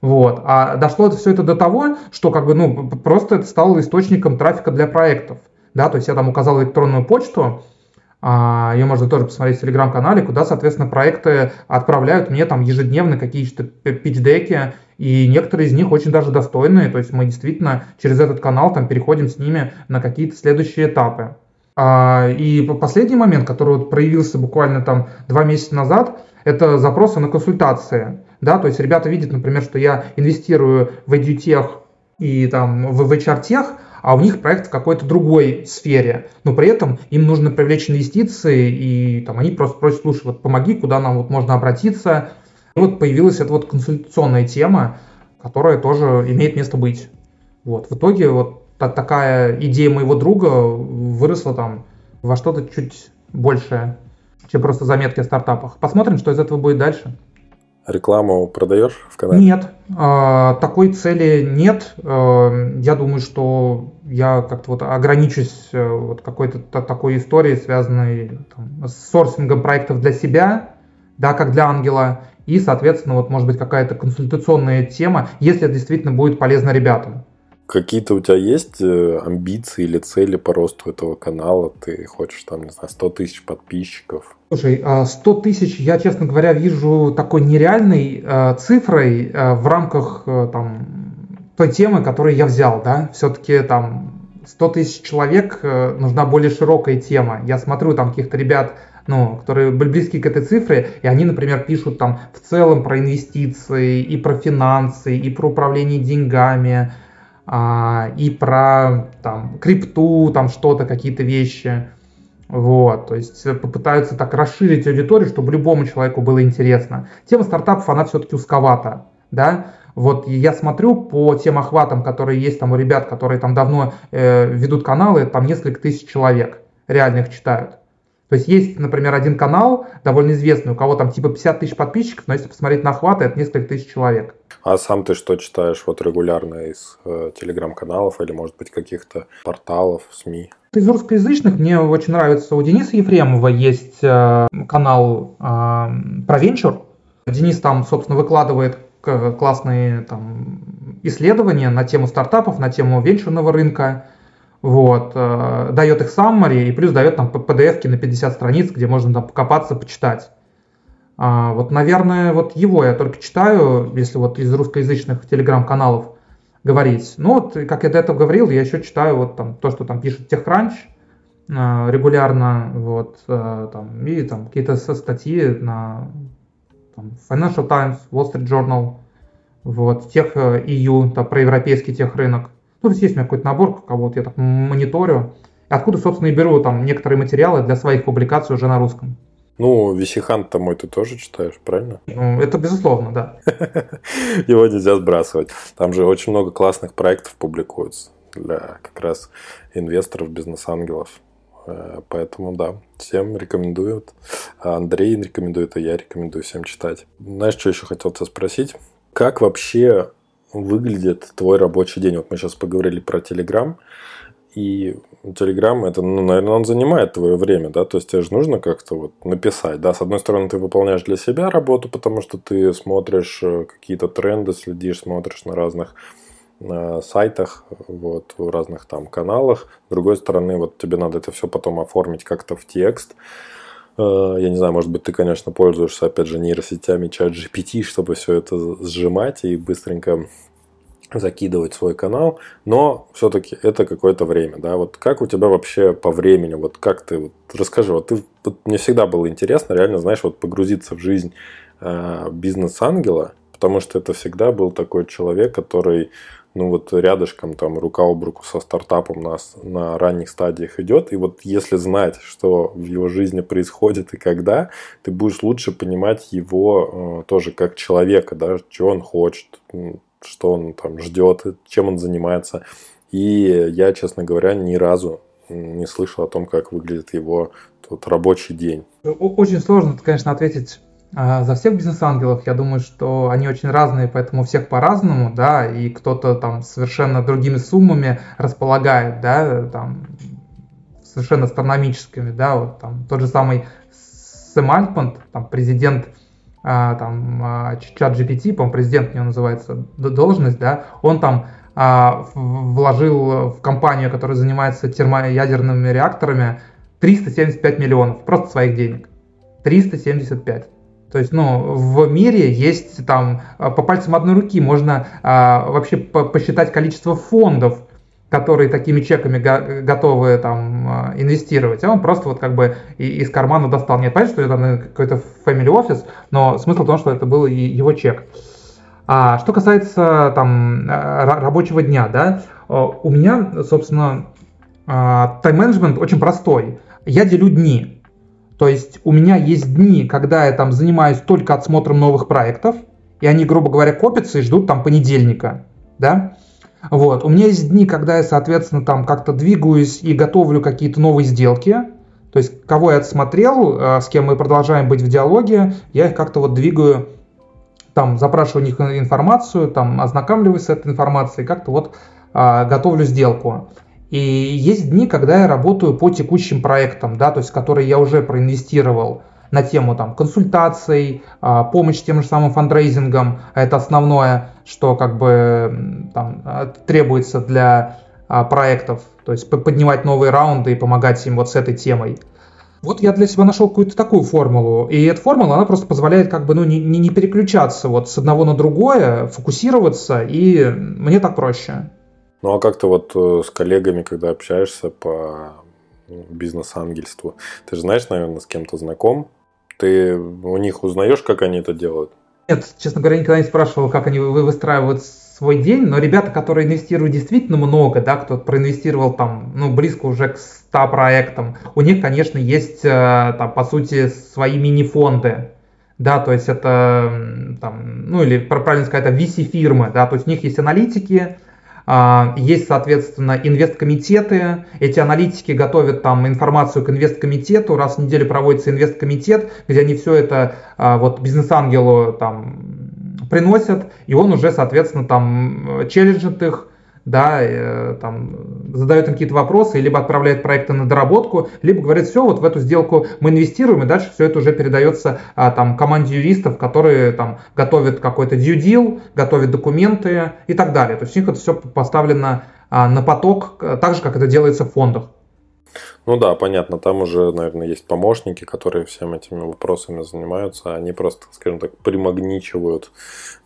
S2: Вот. А дошло это все это до того, что как бы, ну, просто это стало источником трафика для проектов. Да, то есть я там указал электронную почту, а, ее можно тоже посмотреть в телеграм-канале, куда, соответственно, проекты отправляют мне там ежедневно какие-то пич-деки, и некоторые из них очень даже достойные, то есть мы действительно через этот канал там переходим с ними на какие-то следующие этапы. А, и последний момент, который вот проявился буквально там два месяца назад, это запросы на консультации. Да, то есть ребята видят, например, что я инвестирую в EduTech и там в HR-тех, а у них проект в какой-то другой сфере, но при этом им нужно привлечь инвестиции, и там они просто просят, слушай, вот помоги, куда нам вот можно обратиться. И вот появилась эта вот консультационная тема, которая тоже имеет место быть. Вот. В итоге вот такая идея моего друга выросла там во что-то чуть большее, чем просто заметки о стартапах. Посмотрим, что из этого будет дальше.
S1: Рекламу продаешь в канале?
S2: Нет, э, такой цели нет. Э, я думаю, что я как-то вот ограничусь э, вот какой-то такой историей, связанной там, с сорсингом проектов для себя, да, как для ангела, и, соответственно, вот может быть какая-то консультационная тема, если это действительно будет полезно ребятам.
S1: Какие-то у тебя есть э, амбиции или цели по росту этого канала? Ты хочешь там, не знаю, 100 тысяч подписчиков?
S2: Слушай, 100 а тысяч я, честно говоря, вижу такой нереальной э, цифрой э, в рамках там, той темы, которую я взял. Да? Все-таки там 100 тысяч человек нужна более широкая тема. Я смотрю там каких-то ребят, ну, которые были близки к этой цифре, и они, например, пишут там в целом про инвестиции, и про финансы, и про управление деньгами, а, и про там, крипту, там что-то, какие-то вещи. Вот, то есть попытаются так расширить аудиторию, чтобы любому человеку было интересно. Тема стартапов, она все-таки узковата, да. Вот я смотрю по тем охватам, которые есть там у ребят, которые там давно э, ведут каналы, там несколько тысяч человек реально их читают. То есть есть, например, один канал, довольно известный, у кого там типа 50 тысяч подписчиков, но если посмотреть на охваты, это несколько тысяч человек.
S1: А сам ты что читаешь вот регулярно из э, телеграм-каналов или, может быть, каких-то порталов, СМИ?
S2: Из русскоязычных мне очень нравится, у Дениса Ефремова есть э, канал э, про венчур. Денис там, собственно, выкладывает классные там, исследования на тему стартапов, на тему венчурного рынка вот, э, дает их summary и плюс дает там PDF на 50 страниц, где можно там покопаться, почитать. А, вот, наверное, вот его я только читаю, если вот из русскоязычных телеграм-каналов говорить. Ну вот, как я до этого говорил, я еще читаю вот там то, что там пишет TechCrunch э, регулярно, вот, э, там, и там какие-то статьи на там, Financial Times, Wall Street Journal, вот, тех EU, там, про европейский техрынок. Ну, то есть есть у меня какой-то набор, кого-то я так мониторю, откуда, собственно, и беру там некоторые материалы для своих публикаций уже на русском.
S1: Ну, Висихант-то мой ты тоже читаешь, правильно?
S2: Ну, это безусловно, да.
S1: Его нельзя сбрасывать. Там же очень много классных проектов публикуется для как раз инвесторов, бизнес-ангелов. Э, поэтому да, всем рекомендуют. Андрей рекомендует, а я рекомендую всем читать. Знаешь, что еще хотел тебя спросить? Как вообще выглядит твой рабочий день? Вот мы сейчас поговорили про Telegram, и Telegram, это, ну, наверное, он занимает твое время, да, то есть тебе же нужно как-то вот написать, да, с одной стороны ты выполняешь для себя работу, потому что ты смотришь э, какие-то тренды, следишь, смотришь на разных на сайтах, вот, в разных там каналах. С другой стороны, вот тебе надо это все потом оформить как-то в текст. Э, я не знаю, может быть, ты, конечно, пользуешься, опять же, нейросетями чат GPT, чтобы все это сжимать и быстренько закидывать свой канал, но все-таки это какое-то время, да, вот как у тебя вообще по времени, вот как ты, вот расскажи, вот ты, вот мне всегда было интересно, реально, знаешь, вот погрузиться в жизнь э, бизнес-ангела, потому что это всегда был такой человек, который ну вот рядышком там рука об руку со стартапом на, на ранних стадиях идет. И вот если знать, что в его жизни происходит и когда, ты будешь лучше понимать его э, тоже как человека, да, что он хочет, что он там ждет, чем он занимается. И я, честно говоря, ни разу не слышал о том, как выглядит его тот рабочий день.
S2: Очень сложно, конечно, ответить за всех бизнес-ангелов, я думаю, что они очень разные, поэтому всех по-разному, да, и кто-то там совершенно другими суммами располагает, да, там, совершенно астрономическими, да, вот там тот же самый Сэм Альтман, там, президент а, там, а, чат GPT, по-моему, президент у него называется должность, да, он там а, вложил в компанию, которая занимается термоядерными реакторами, 375 миллионов просто своих денег. 375. То есть, ну, в мире есть там а, по пальцам одной руки можно а, вообще по посчитать количество фондов, которые такими чеками го готовы там а, инвестировать, а он просто вот как бы из кармана достал. Нет, понятно, что это там какой-то family office, но смысл в том, что это был его чек. А что касается там рабочего дня, да, у меня, собственно, тайм-менеджмент очень простой. Я делю дни. То есть у меня есть дни, когда я там занимаюсь только отсмотром новых проектов, и они, грубо говоря, копятся и ждут там понедельника, да. Вот. У меня есть дни, когда я, соответственно, там как-то двигаюсь и готовлю какие-то новые сделки. То есть, кого я отсмотрел, э, с кем мы продолжаем быть в диалоге, я их как-то вот двигаю, там, запрашиваю у них информацию, там, ознакомливаюсь с этой информацией, как-то вот а, готовлю сделку. И есть дни, когда я работаю по текущим проектам, да, то есть которые я уже проинвестировал на тему там, консультаций, а, помощь тем же самым фандрейзингом. Это основное, что как бы там, а, требуется для а, проектов. То есть поднимать новые раунды и помогать им вот с этой темой. Вот я для себя нашел какую-то такую формулу. И эта формула, она просто позволяет как бы ну, не, не переключаться вот с одного на другое, фокусироваться, и мне так проще.
S1: Ну а как ты вот э, с коллегами, когда общаешься по ну, бизнес-ангельству, ты же знаешь, наверное, с кем-то знаком, ты у них узнаешь, как они это делают?
S2: Нет, честно говоря, никогда не спрашивал, как они выстраивают свой день, но ребята, которые инвестируют действительно много, да, кто проинвестировал там, ну, близко уже к 100 проектам, у них, конечно, есть э, там, по сути, свои мини-фонды, да, то есть это, там, ну, или, правильно сказать, это VC-фирмы, да, то есть у них есть аналитики, есть, соответственно, инвесткомитеты. Эти аналитики готовят там информацию к инвесткомитету. Раз в неделю проводится инвесткомитет, где они все это а, вот бизнес-ангелу там приносят, и он уже, соответственно, там челленджит их, да, э, там, задает им какие-то вопросы, либо отправляет проекты на доработку, либо говорит, все, вот в эту сделку мы инвестируем, и дальше все это уже передается а, там, команде юристов, которые там, готовят какой-то due deal, готовят документы и так далее. То есть у них это все поставлено а, на поток, так же, как это делается в фондах.
S1: Ну да, понятно, там уже, наверное, есть помощники, которые всем этими вопросами занимаются, они просто, скажем так, примагничивают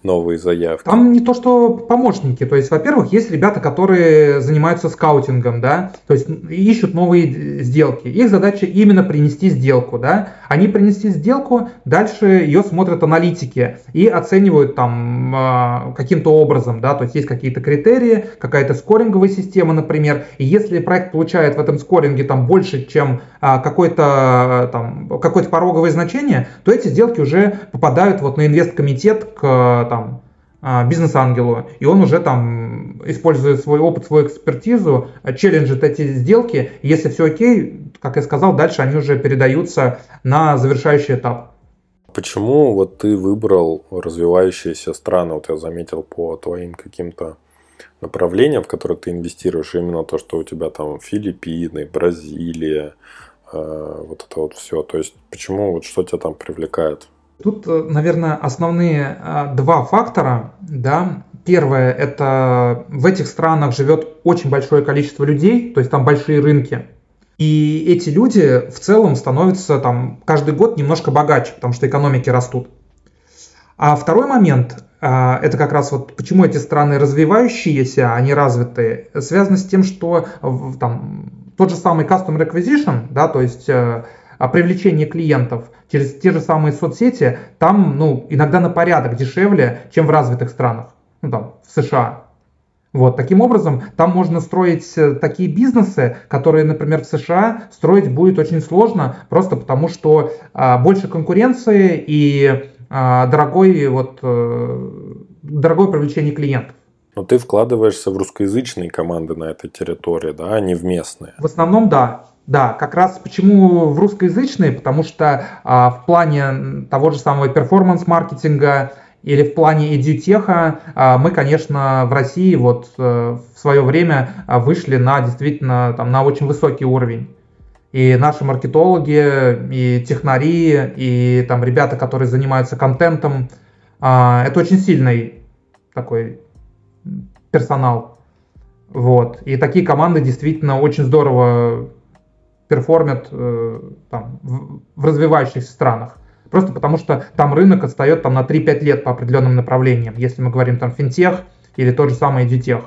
S1: новые заявки.
S2: Там не то, что помощники, то есть, во-первых, есть ребята, которые занимаются скаутингом, да, то есть ищут новые сделки. Их задача именно принести сделку, да. Они принесли сделку, дальше ее смотрят аналитики и оценивают там а, каким-то образом, да, то есть есть какие-то критерии, какая-то скоринговая система, например, и если проект получает в этом скоринге там больше, чем а, какое-то там какое-то пороговое значение, то эти сделки уже попадают вот на инвесткомитет к там а, бизнес-ангелу, и он уже там, используя свой опыт, свою экспертизу, челленджит эти сделки, если все окей, как я сказал, дальше они уже передаются на завершающий этап.
S1: Почему вот ты выбрал развивающиеся страны? Вот я заметил по твоим каким-то направлениям, в которые ты инвестируешь, именно то, что у тебя там Филиппины, Бразилия, э, вот это вот все. То есть почему вот что тебя там привлекает?
S2: Тут, э, наверное, основные э, два фактора. Да. Первое – это в этих странах живет очень большое количество людей, то есть там большие рынки. И эти люди в целом становятся там каждый год немножко богаче, потому что экономики растут. А второй момент – это как раз вот почему эти страны развивающиеся, они развитые, связано с тем, что там, тот же самый Customer Acquisition, да, то есть э, привлечение клиентов через те же самые соцсети, там ну, иногда на порядок дешевле, чем в развитых странах, ну, там, в США. Вот, таким образом, там можно строить э, такие бизнесы, которые, например, в США строить будет очень сложно, просто потому что а, больше конкуренции и а, дорогой, вот, а, дорогое привлечение клиентов.
S1: Но ты вкладываешься в русскоязычные команды на этой территории, да, а не в местные?
S2: В основном, да. Да, как раз почему в русскоязычные, потому что а, в плане того же самого перформанс-маркетинга, или в плане эдютеха а, мы, конечно, в России вот э, в свое время а, вышли на действительно там, на очень высокий уровень. И наши маркетологи, и технари, и там ребята, которые занимаются контентом, а, это очень сильный такой персонал. Вот. И такие команды действительно очень здорово перформят э, там, в развивающихся странах. Просто потому что там рынок отстает там, на 3-5 лет по определенным направлениям, если мы говорим там финтех или тот же самый edutech.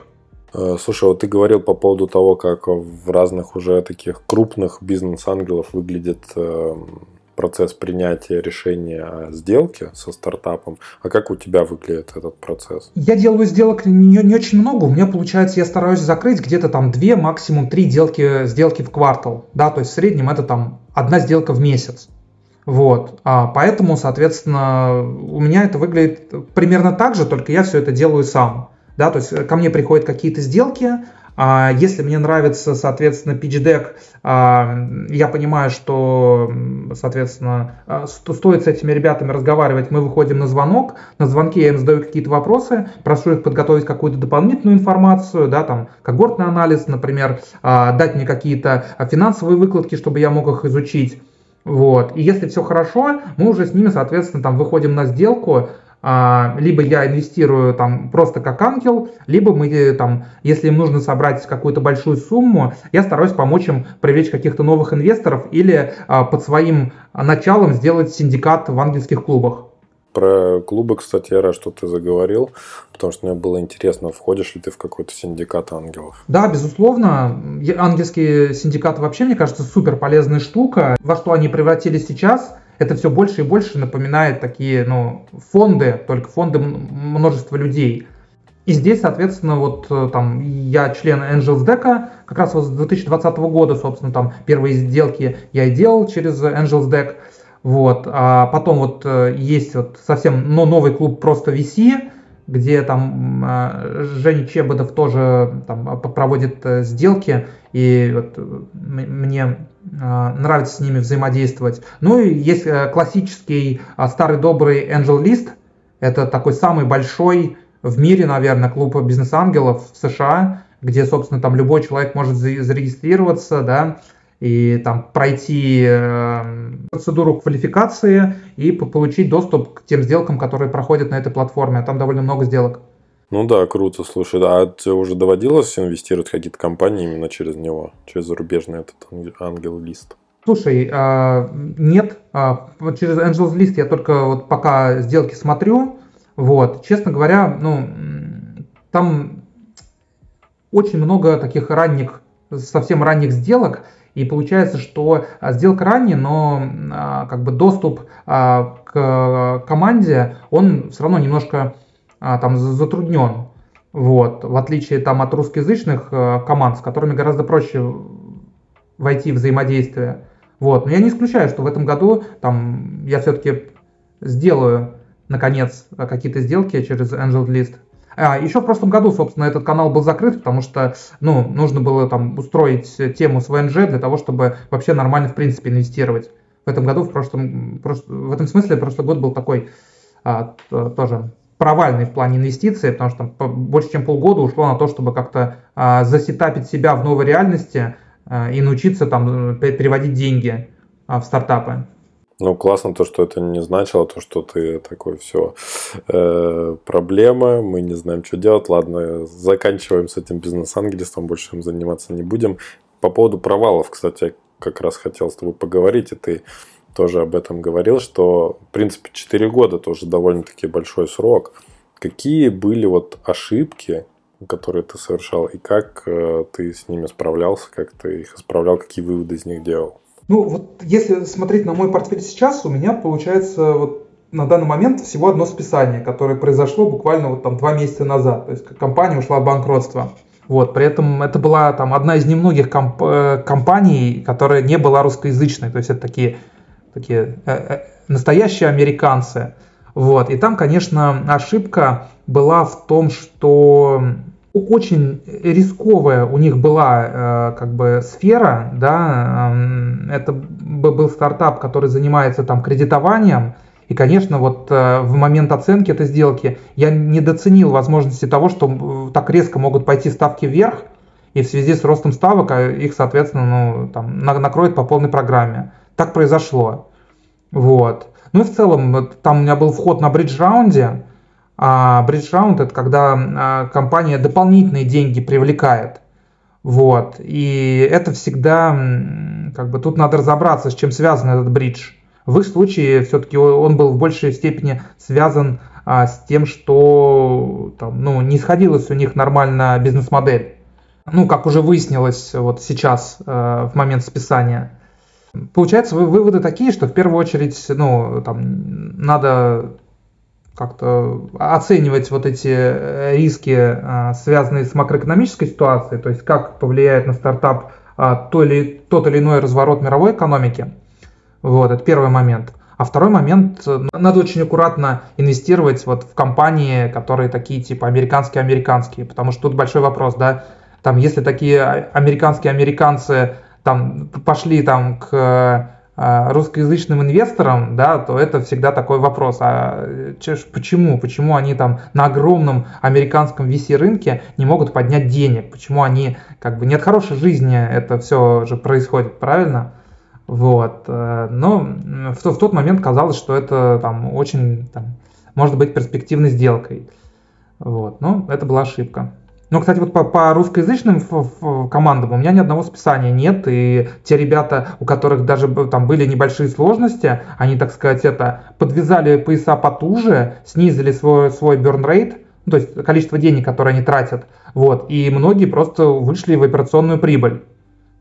S1: Э, слушай, вот ты говорил по поводу того, как в разных уже таких крупных бизнес-ангелов выглядит э, процесс принятия решения о сделке со стартапом. А как у тебя выглядит этот процесс?
S2: Я делаю сделок не, не очень много. У меня получается, я стараюсь закрыть где-то там две, максимум три сделки, сделки в квартал. Да, то есть в среднем это там одна сделка в месяц. Вот. А поэтому, соответственно, у меня это выглядит примерно так же, только я все это делаю сам. Да, то есть ко мне приходят какие-то сделки, а если мне нравится, соответственно, pitch deck, а, я понимаю, что, соответственно, а, стоит с этими ребятами разговаривать, мы выходим на звонок, на звонке я им задаю какие-то вопросы, прошу их подготовить какую-то дополнительную информацию, да, там, когортный анализ, например, а, дать мне какие-то финансовые выкладки, чтобы я мог их изучить. Вот. И если все хорошо, мы уже с ними, соответственно, там выходим на сделку, либо я инвестирую там просто как ангел, либо мы э, там, если им нужно собрать какую-то большую сумму, я стараюсь помочь им привлечь каких-то новых инвесторов или а, под своим началом сделать синдикат в ангельских клубах.
S1: Про клубы, кстати, я рад, что ты заговорил, потому что мне было интересно, входишь ли ты в какой-то синдикат ангелов.
S2: Да, безусловно. Ангельские синдикаты вообще, мне кажется, супер полезная штука. Во что они превратились сейчас, это все больше и больше напоминает такие ну, фонды, только фонды множества людей. И здесь, соответственно, вот э, там я член Angels Deck, как раз вот с 2020 года, собственно, там первые сделки я и делал через Angels Deck. Вот. А потом вот э, есть вот совсем но новый клуб просто VC, где там э, Женя Чебодов тоже там проводит сделки, и вот мне нравится с ними взаимодействовать. Ну и есть классический старый добрый Angel List, это такой самый большой в мире, наверное, клуб бизнес-ангелов в США, где, собственно, там любой человек может зарегистрироваться, да, и там пройти э, процедуру квалификации и получить доступ к тем сделкам, которые проходят на этой платформе. А там довольно много сделок.
S1: Ну да, круто, слушай. А тебе уже доводилось инвестировать в какие-то компании именно через него, через зарубежный этот ангел-лист?
S2: Слушай, а, нет, а, через Angels List я только вот пока сделки смотрю. Вот, честно говоря, ну, там очень много таких ранних, совсем ранних сделок, и получается, что а, сделка ранее, но как бы доступ к команде, он все равно немножко там затруднен. Вот, в отличие там от русскоязычных команд, с которыми гораздо проще войти в взаимодействие. Вот. Но я не исключаю, что в этом году там, я все-таки сделаю, наконец, какие-то сделки через Angel List. А, еще в прошлом году, собственно, этот канал был закрыт, потому что, ну, нужно было там устроить тему с ВНЖ для того, чтобы вообще нормально, в принципе, инвестировать в этом году, в прошлом, в этом смысле прошлый год был такой а, тоже провальный в плане инвестиций, потому что там больше чем полгода ушло на то, чтобы как-то а, засетапить себя в новой реальности а, и научиться там переводить деньги а, в стартапы.
S1: Ну, классно то, что это не значило, то, что ты такой, все, э, проблема, мы не знаем, что делать, ладно, заканчиваем с этим бизнес-ангельством, больше им заниматься не будем. По поводу провалов, кстати, как раз хотел с тобой поговорить, и ты тоже об этом говорил, что, в принципе, 4 года тоже довольно-таки большой срок. Какие были вот ошибки, которые ты совершал, и как э, ты с ними справлялся, как ты их исправлял, какие выводы из них делал?
S2: Ну, вот если смотреть на мой портфель сейчас, у меня получается вот на данный момент всего одно списание, которое произошло буквально вот там два месяца назад. То есть компания ушла в банкротство. Вот, при этом это была там одна из немногих комп- э, компаний, которая не была русскоязычной. То есть это такие, такие э, э, настоящие американцы. Вот, и там, конечно, ошибка была в том, что очень рисковая у них была э, как бы сфера, да, э, это был стартап, который занимается там кредитованием, и, конечно, вот в момент оценки этой сделки я недооценил возможности того, что так резко могут пойти ставки вверх, и в связи с ростом ставок а их, соответственно, ну, там, накроет по полной программе. Так произошло. Вот. Ну и в целом, там у меня был вход на бридж-раунде, а Round это когда а, компания дополнительные деньги привлекает. Вот. И это всегда, как бы тут надо разобраться, с чем связан этот бридж. В их случае все-таки он был в большей степени связан а, с тем, что там, ну, не сходилась у них нормально бизнес-модель. Ну, как уже выяснилось вот сейчас, э, в момент списания. Получается, выводы такие, что в первую очередь ну, там, надо как-то оценивать вот эти э, риски, а, связанные с макроэкономической ситуацией, то есть как повлияет на стартап а, то или, тот или иной разворот мировой экономики. Вот, это первый момент. А второй момент, э, надо очень аккуратно инвестировать вот в компании, которые такие типа американские-американские, потому что тут большой вопрос, да, там если такие а, американские американцы там пошли там к а, русскоязычным инвесторам, да, то это всегда такой вопрос, а почему, почему они там на огромном американском VC-рынке не могут поднять денег, почему они, как бы, нет хорошей жизни это все же происходит, правильно? Вот, э, но в, в тот момент казалось, что это там очень, там, может быть перспективной сделкой, вот, но это была ошибка. Ну, кстати, вот по, по русскоязычным командам у меня ни одного списания нет, и те ребята, у которых даже там были небольшие сложности, они, так сказать, это подвязали пояса потуже, снизили свой, свой burn ну, то есть количество денег, которые они тратят, вот, и многие просто вышли в операционную прибыль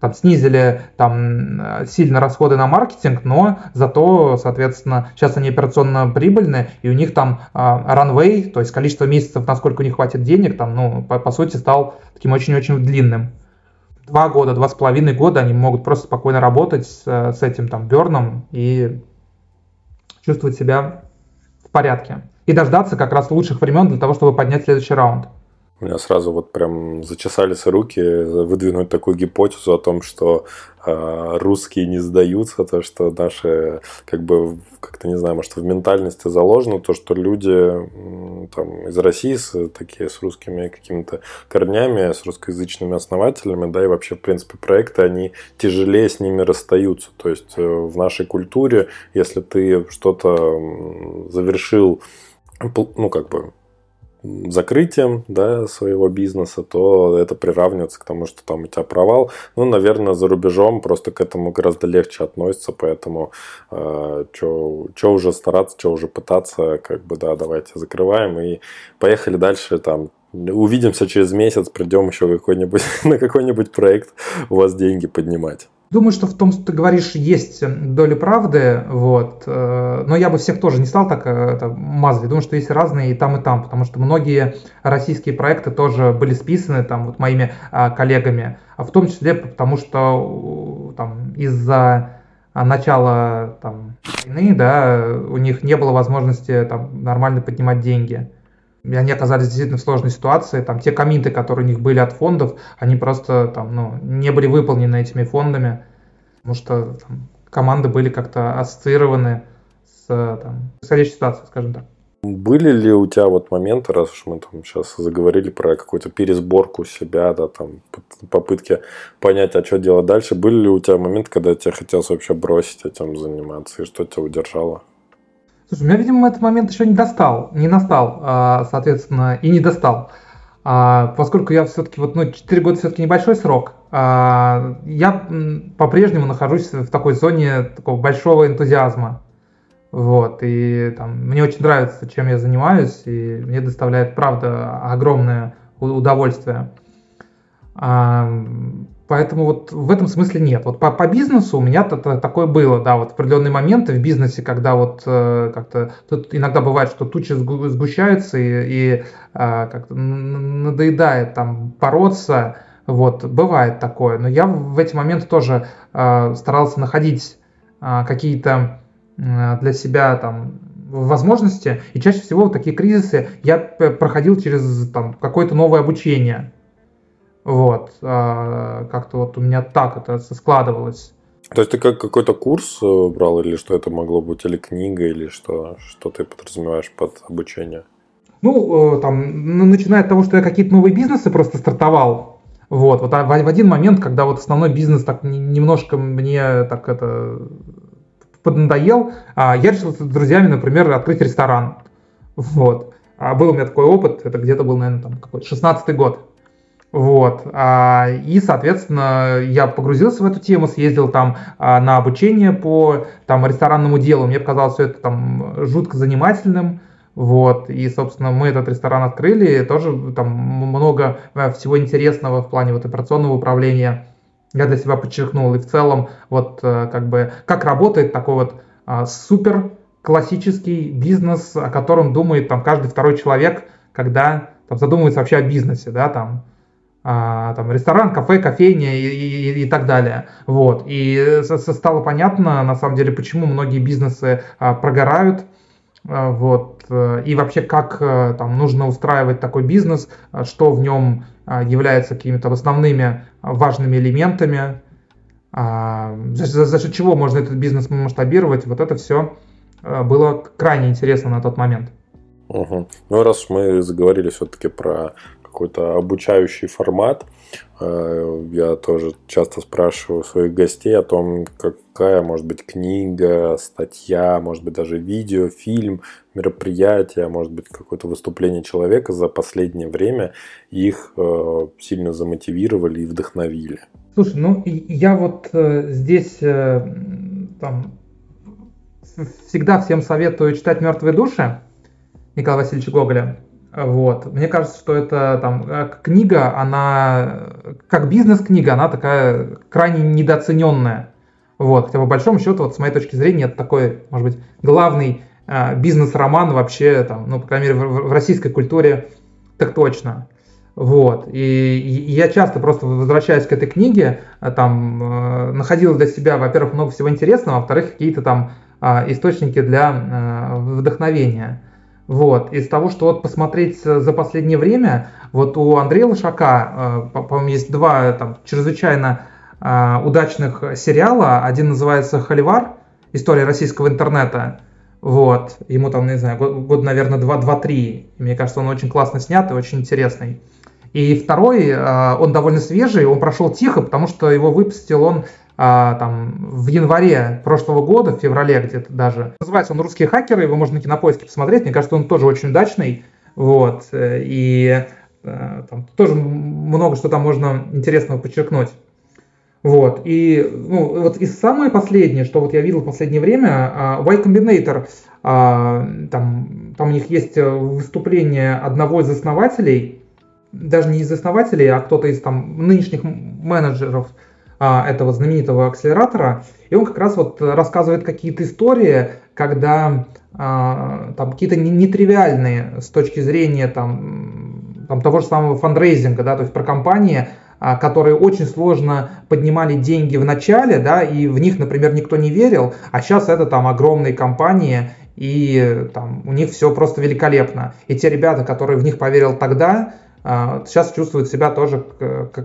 S2: там снизили там э, сильно расходы на маркетинг, но зато, соответственно, сейчас они операционно прибыльны, и у них там runway, то есть количество месяцев, насколько у них хватит денег, там, ну, по, по сути, стал таким очень-очень длинным. Два года, два с половиной года они могут просто спокойно работать с, с этим там берном и чувствовать себя в порядке. И дождаться как раз лучших времен для того, чтобы поднять следующий раунд.
S1: У меня сразу вот прям зачесались руки выдвинуть такую гипотезу о том, что э, русские не сдаются, то, что наши, как бы, как-то не знаю, может, в ментальности заложено, то, что люди там из России с, такие с русскими какими-то корнями, с русскоязычными основателями, да, и вообще, в принципе, проекты, они тяжелее с ними расстаются. То есть э, в нашей культуре, если ты что-то завершил ну, как бы, закрытием да, своего бизнеса, то это приравнивается к тому, что там у тебя провал. Ну, наверное, за рубежом просто к этому гораздо легче относится, поэтому э, что уже стараться, что уже пытаться, как бы, да, давайте закрываем и поехали дальше там Увидимся через месяц, придем еще какой-нибудь, на какой-нибудь проект у вас деньги поднимать.
S2: Думаю, что в том, что ты говоришь, есть доля правды, вот. Э, но я бы всех тоже не стал так э, это, мазать. Думаю, что есть разные и там, и там, потому что многие российские проекты тоже были списаны там вот моими а, коллегами, а в том числе потому, что там из-за начала там, войны, да, у них не было возможности там нормально поднимать деньги и они оказались действительно в сложной ситуации. Там те комиты, которые у них были от фондов, они просто там, ну, не были выполнены этими фондами, потому что там, команды были как-то ассоциированы с там, происходящей ситуацией, скажем так.
S1: Были ли у тебя вот моменты, раз уж мы там сейчас заговорили про какую-то пересборку себя, да, там попытки понять, а что делать дальше, были ли у тебя моменты, когда тебе хотелось вообще бросить этим заниматься, и что тебя удержало?
S2: Слушай, меня, видимо, этот момент еще не достал, не настал, а, соответственно, и не достал. А, поскольку я все-таки, вот, ну, 4 года все-таки небольшой срок, а, я по-прежнему нахожусь в такой зоне такого большого энтузиазма. Вот, и там, мне очень нравится, чем я занимаюсь, и мне доставляет, правда, огромное удовольствие. Поэтому вот в этом смысле нет. Вот по, по бизнесу у меня -то такое было, да, вот определенные моменты в бизнесе, когда вот э, как-то тут иногда бывает, что тучи сгущаются и, и э, как-то надоедает там бороться, вот, бывает такое. Но я в эти моменты тоже э, старался находить э, какие-то Э, для себя там возможности, и чаще всего в такие кризисы я проходил через там, какое-то новое обучение. Вот, а, как-то вот у меня так это складывалось.
S1: То есть ты как какой-то курс э, брал, или что это могло быть, или книга, или что, что ты подразумеваешь под обучение?
S2: Ну, э, там, начиная от того, что я какие-то новые бизнесы просто стартовал, вот, вот а в один момент, когда вот основной бизнес так немножко мне так это поднадоел, а я решил с друзьями, например, открыть ресторан. Вот. А был у меня такой опыт, это где-то был, наверное, там какой-то 16 год. Вот. А, и, соответственно, я погрузился в эту тему, съездил там а, на обучение по там, ресторанному делу. Мне показалось все это там жутко занимательным. Вот, и, собственно, мы этот ресторан открыли, тоже там много э, всего интересного в плане вот операционного управления я для себя подчеркнул. И в целом, вот э, как бы, как работает такой вот а, супер классический бизнес, о котором думает там каждый второй человек, когда там задумывается вообще о бизнесе, да, там, а, там ресторан, кафе, кофейня и, и, и так далее. Вот. И стало понятно, на самом деле, почему многие бизнесы а, прогорают, а, вот, э, и вообще как э, там нужно устраивать такой бизнес, что в нем является какими-то основными важными элементами, а, за, за счет чего можно этот бизнес масштабировать, вот это все а, было крайне интересно на тот момент.
S1: Угу. Ну, раз мы заговорили все-таки про какой-то обучающий формат, а, я тоже часто спрашиваю своих гостей о том, какая может быть книга, статья, может быть даже видео, фильм, мероприятие, может быть какое-то выступление человека за последнее время их э, сильно замотивировали и вдохновили.
S2: Слушай, ну я вот э, здесь э, там, всегда всем советую читать «Мертвые души» Николая Васильевича Гоголя. Вот. Мне кажется, что это там э, книга, она как бизнес-книга, она такая крайне недооцененная. Вот. Хотя по большому счету, вот с моей точки зрения, это такой, может быть, главный э, бизнес-роман вообще, там, ну, по крайней мере, в, в российской культуре так точно. Вот. И, и я часто просто возвращаясь к этой книге, э, там, э, находил для себя, во-первых, много всего интересного, а во-вторых, какие-то там э, источники для э, вдохновения. Вот. Из того, что вот посмотреть за последнее время, вот у Андрея Лошака, э, по-моему, есть два там, чрезвычайно э, удачных сериала. Один называется «Холивар. История российского интернета». Вот. Ему там, не знаю, год, год наверное, 2-3. Мне кажется, он очень классно снят и очень интересный. И второй, э, он довольно свежий, он прошел тихо, потому что его выпустил он а, там, в январе прошлого года, в феврале где-то даже. Называется он «Русские хакеры», его можно на кинопоиске посмотреть, мне кажется, он тоже очень удачный, вот, и а, там тоже много что там можно интересного подчеркнуть. Вот, и ну, вот и самое последнее, что вот я видел в последнее время, а, Y Combinator, а, там, там у них есть выступление одного из основателей, даже не из основателей, а кто-то из там нынешних менеджеров этого знаменитого акселератора, и он как раз вот рассказывает какие-то истории, когда а, там какие-то нетривиальные с точки зрения там, там того же самого фандрейзинга, да, то есть про компании, а, которые очень сложно поднимали деньги в начале, да, и в них, например, никто не верил, а сейчас это там огромные компании, и там у них все просто великолепно. И те ребята, которые в них поверил тогда, сейчас чувствуют себя тоже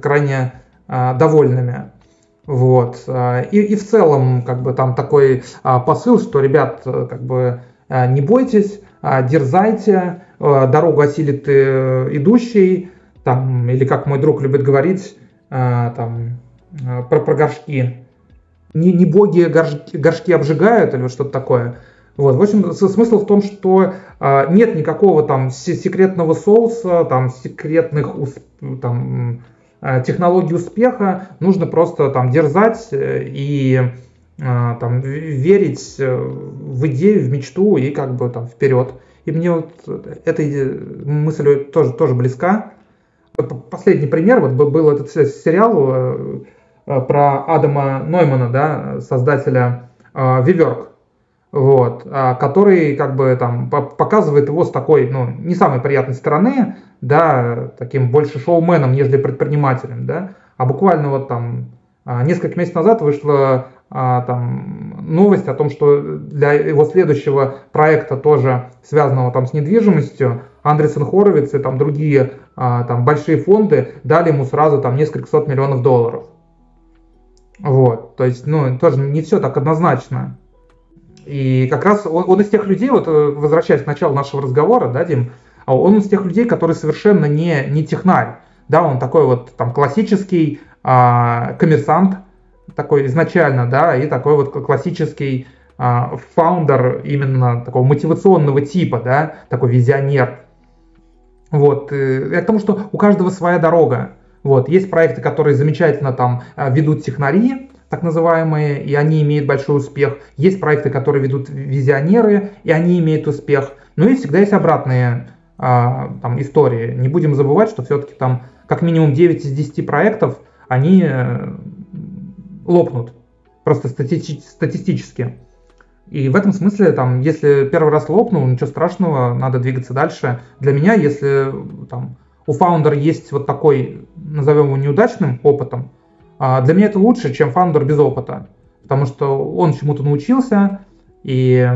S2: крайне довольными. Вот. И, и в целом, как бы там такой посыл, что, ребят, как бы не бойтесь, дерзайте, дорогу осилит идущий, там, или как мой друг любит говорить, там, про, про горшки. Не, не боги горшки, горшки обжигают или что-то такое. Вот. В общем, смысл в том, что а, нет никакого там секретного соуса, там секретных там, а, технологий успеха. Нужно просто там дерзать э, и а, там верить э, в идею, в мечту и как бы там вперед. И мне вот эта мысль тоже, тоже близка. Последний пример, вот был этот сериал э, про Адама Ноймана, да, создателя Виверк вот, который как бы там показывает его с такой, ну, не самой приятной стороны, да, таким больше шоуменом, нежели предпринимателем, да, а буквально вот там а, несколько месяцев назад вышла а, там новость о том, что для его следующего проекта, тоже связанного там с недвижимостью, Андресен Хоровиц и там другие там большие фонды дали ему сразу там несколько сот миллионов долларов. Вот, то есть, ну, тоже не все так однозначно. И как раз он, он из тех людей, вот э, возвращаясь к началу нашего разговора, да, Дим, а он из тех людей, которые совершенно не, не технарь. Да, он такой вот там классический а, коммерсант, такой изначально, да, и такой вот классический а, фаундер именно такого мотивационного типа, да, такой визионер. Вот, э, я к тому, что у каждого своя дорога. Вот, есть проекты, которые замечательно там э, ведут технари, так называемые, и они имеют большой успех. Есть проекты, которые ведут визионеры, и они имеют успех. Ну и всегда есть обратные а, там, истории. Не будем забывать, что все-таки там как минимум 9 из 10 проектов, они э, лопнут. Просто стати- статистически. И в этом смысле, там, если первый раз лопнул, ничего страшного, надо двигаться дальше. Для меня, если там, у фаундера есть вот такой, назовем его неудачным опытом, а для меня это лучше, чем фаундер без опыта, потому что он чему-то научился, и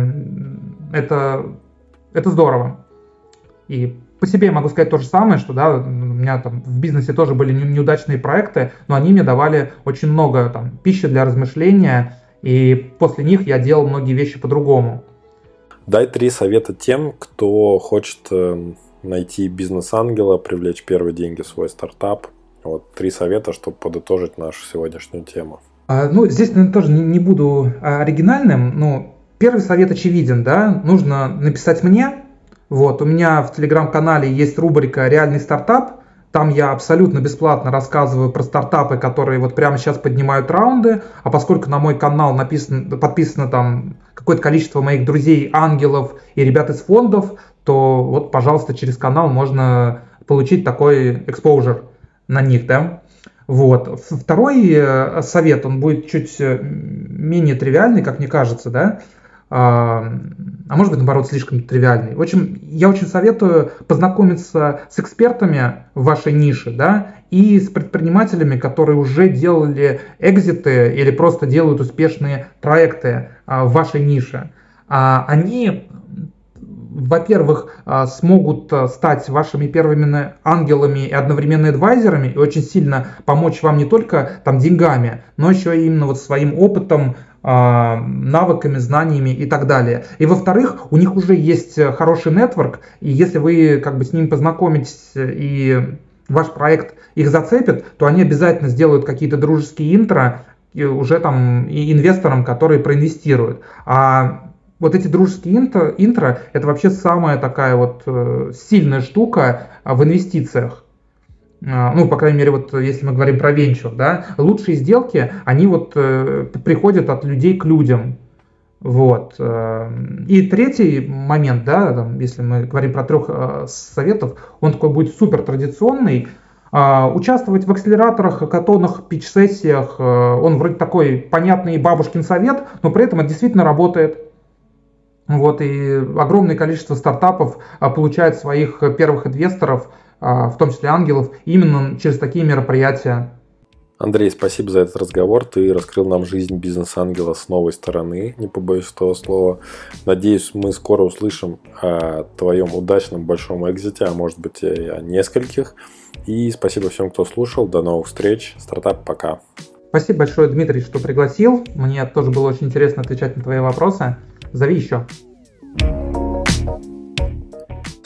S2: это, это здорово. И по себе я могу сказать то же самое, что да, у меня там в бизнесе тоже были неудачные проекты, но они мне давали очень много там, пищи для размышления, и после них я делал многие вещи по-другому.
S1: Дай три совета тем, кто хочет эм, найти бизнес-ангела, привлечь первые деньги в свой стартап вот три совета, чтобы подытожить нашу сегодняшнюю тему.
S2: А, ну, здесь, наверное, тоже не, не буду а, оригинальным, но первый совет очевиден, да, нужно написать мне. Вот, у меня в телеграм-канале есть рубрика «Реальный стартап», там я абсолютно бесплатно рассказываю про стартапы, которые вот прямо сейчас поднимают раунды, а поскольку на мой канал написано, подписано там какое-то количество моих друзей, ангелов и ребят из фондов, то вот, пожалуйста, через канал можно получить такой exposure на них, да. Вот. Второй э, совет, он будет чуть э, менее тривиальный, как мне кажется, да, а, а может быть, наоборот, слишком тривиальный. В общем, я очень советую познакомиться с экспертами в вашей нише, да, и с предпринимателями, которые уже делали экзиты или просто делают успешные проекты а, в вашей нише. А, они во-первых, смогут стать вашими первыми ангелами и одновременно адвайзерами и очень сильно помочь вам не только там деньгами, но еще именно вот своим опытом, навыками, знаниями и так далее. И во-вторых, у них уже есть хороший нетворк, и если вы как бы с ним познакомитесь и ваш проект их зацепит, то они обязательно сделают какие-то дружеские интро, уже там и инвесторам, которые проинвестируют. А вот эти дружеские интро, интро это вообще самая такая вот э, сильная штука в инвестициях. А, ну, по крайней мере, вот если мы говорим про венчур, да, лучшие сделки, они вот э, приходят от людей к людям. Вот. Э, и третий момент, да, там, если мы говорим про трех советов, он такой будет супер традиционный. А, участвовать в акселераторах, хакатонах, пич-сессиях, он вроде такой понятный бабушкин совет, но при этом это действительно работает. Вот, и огромное количество стартапов получает своих первых инвесторов, в том числе ангелов, именно через такие мероприятия.
S1: Андрей, спасибо за этот разговор. Ты раскрыл нам жизнь бизнес-ангела с новой стороны, не побоюсь этого слова. Надеюсь, мы скоро услышим о твоем удачном большом экзите, а может быть и о нескольких. И спасибо всем, кто слушал. До новых встреч. Стартап, пока.
S2: Спасибо большое, Дмитрий, что пригласил. Мне тоже было очень интересно отвечать на твои вопросы. Зови еще.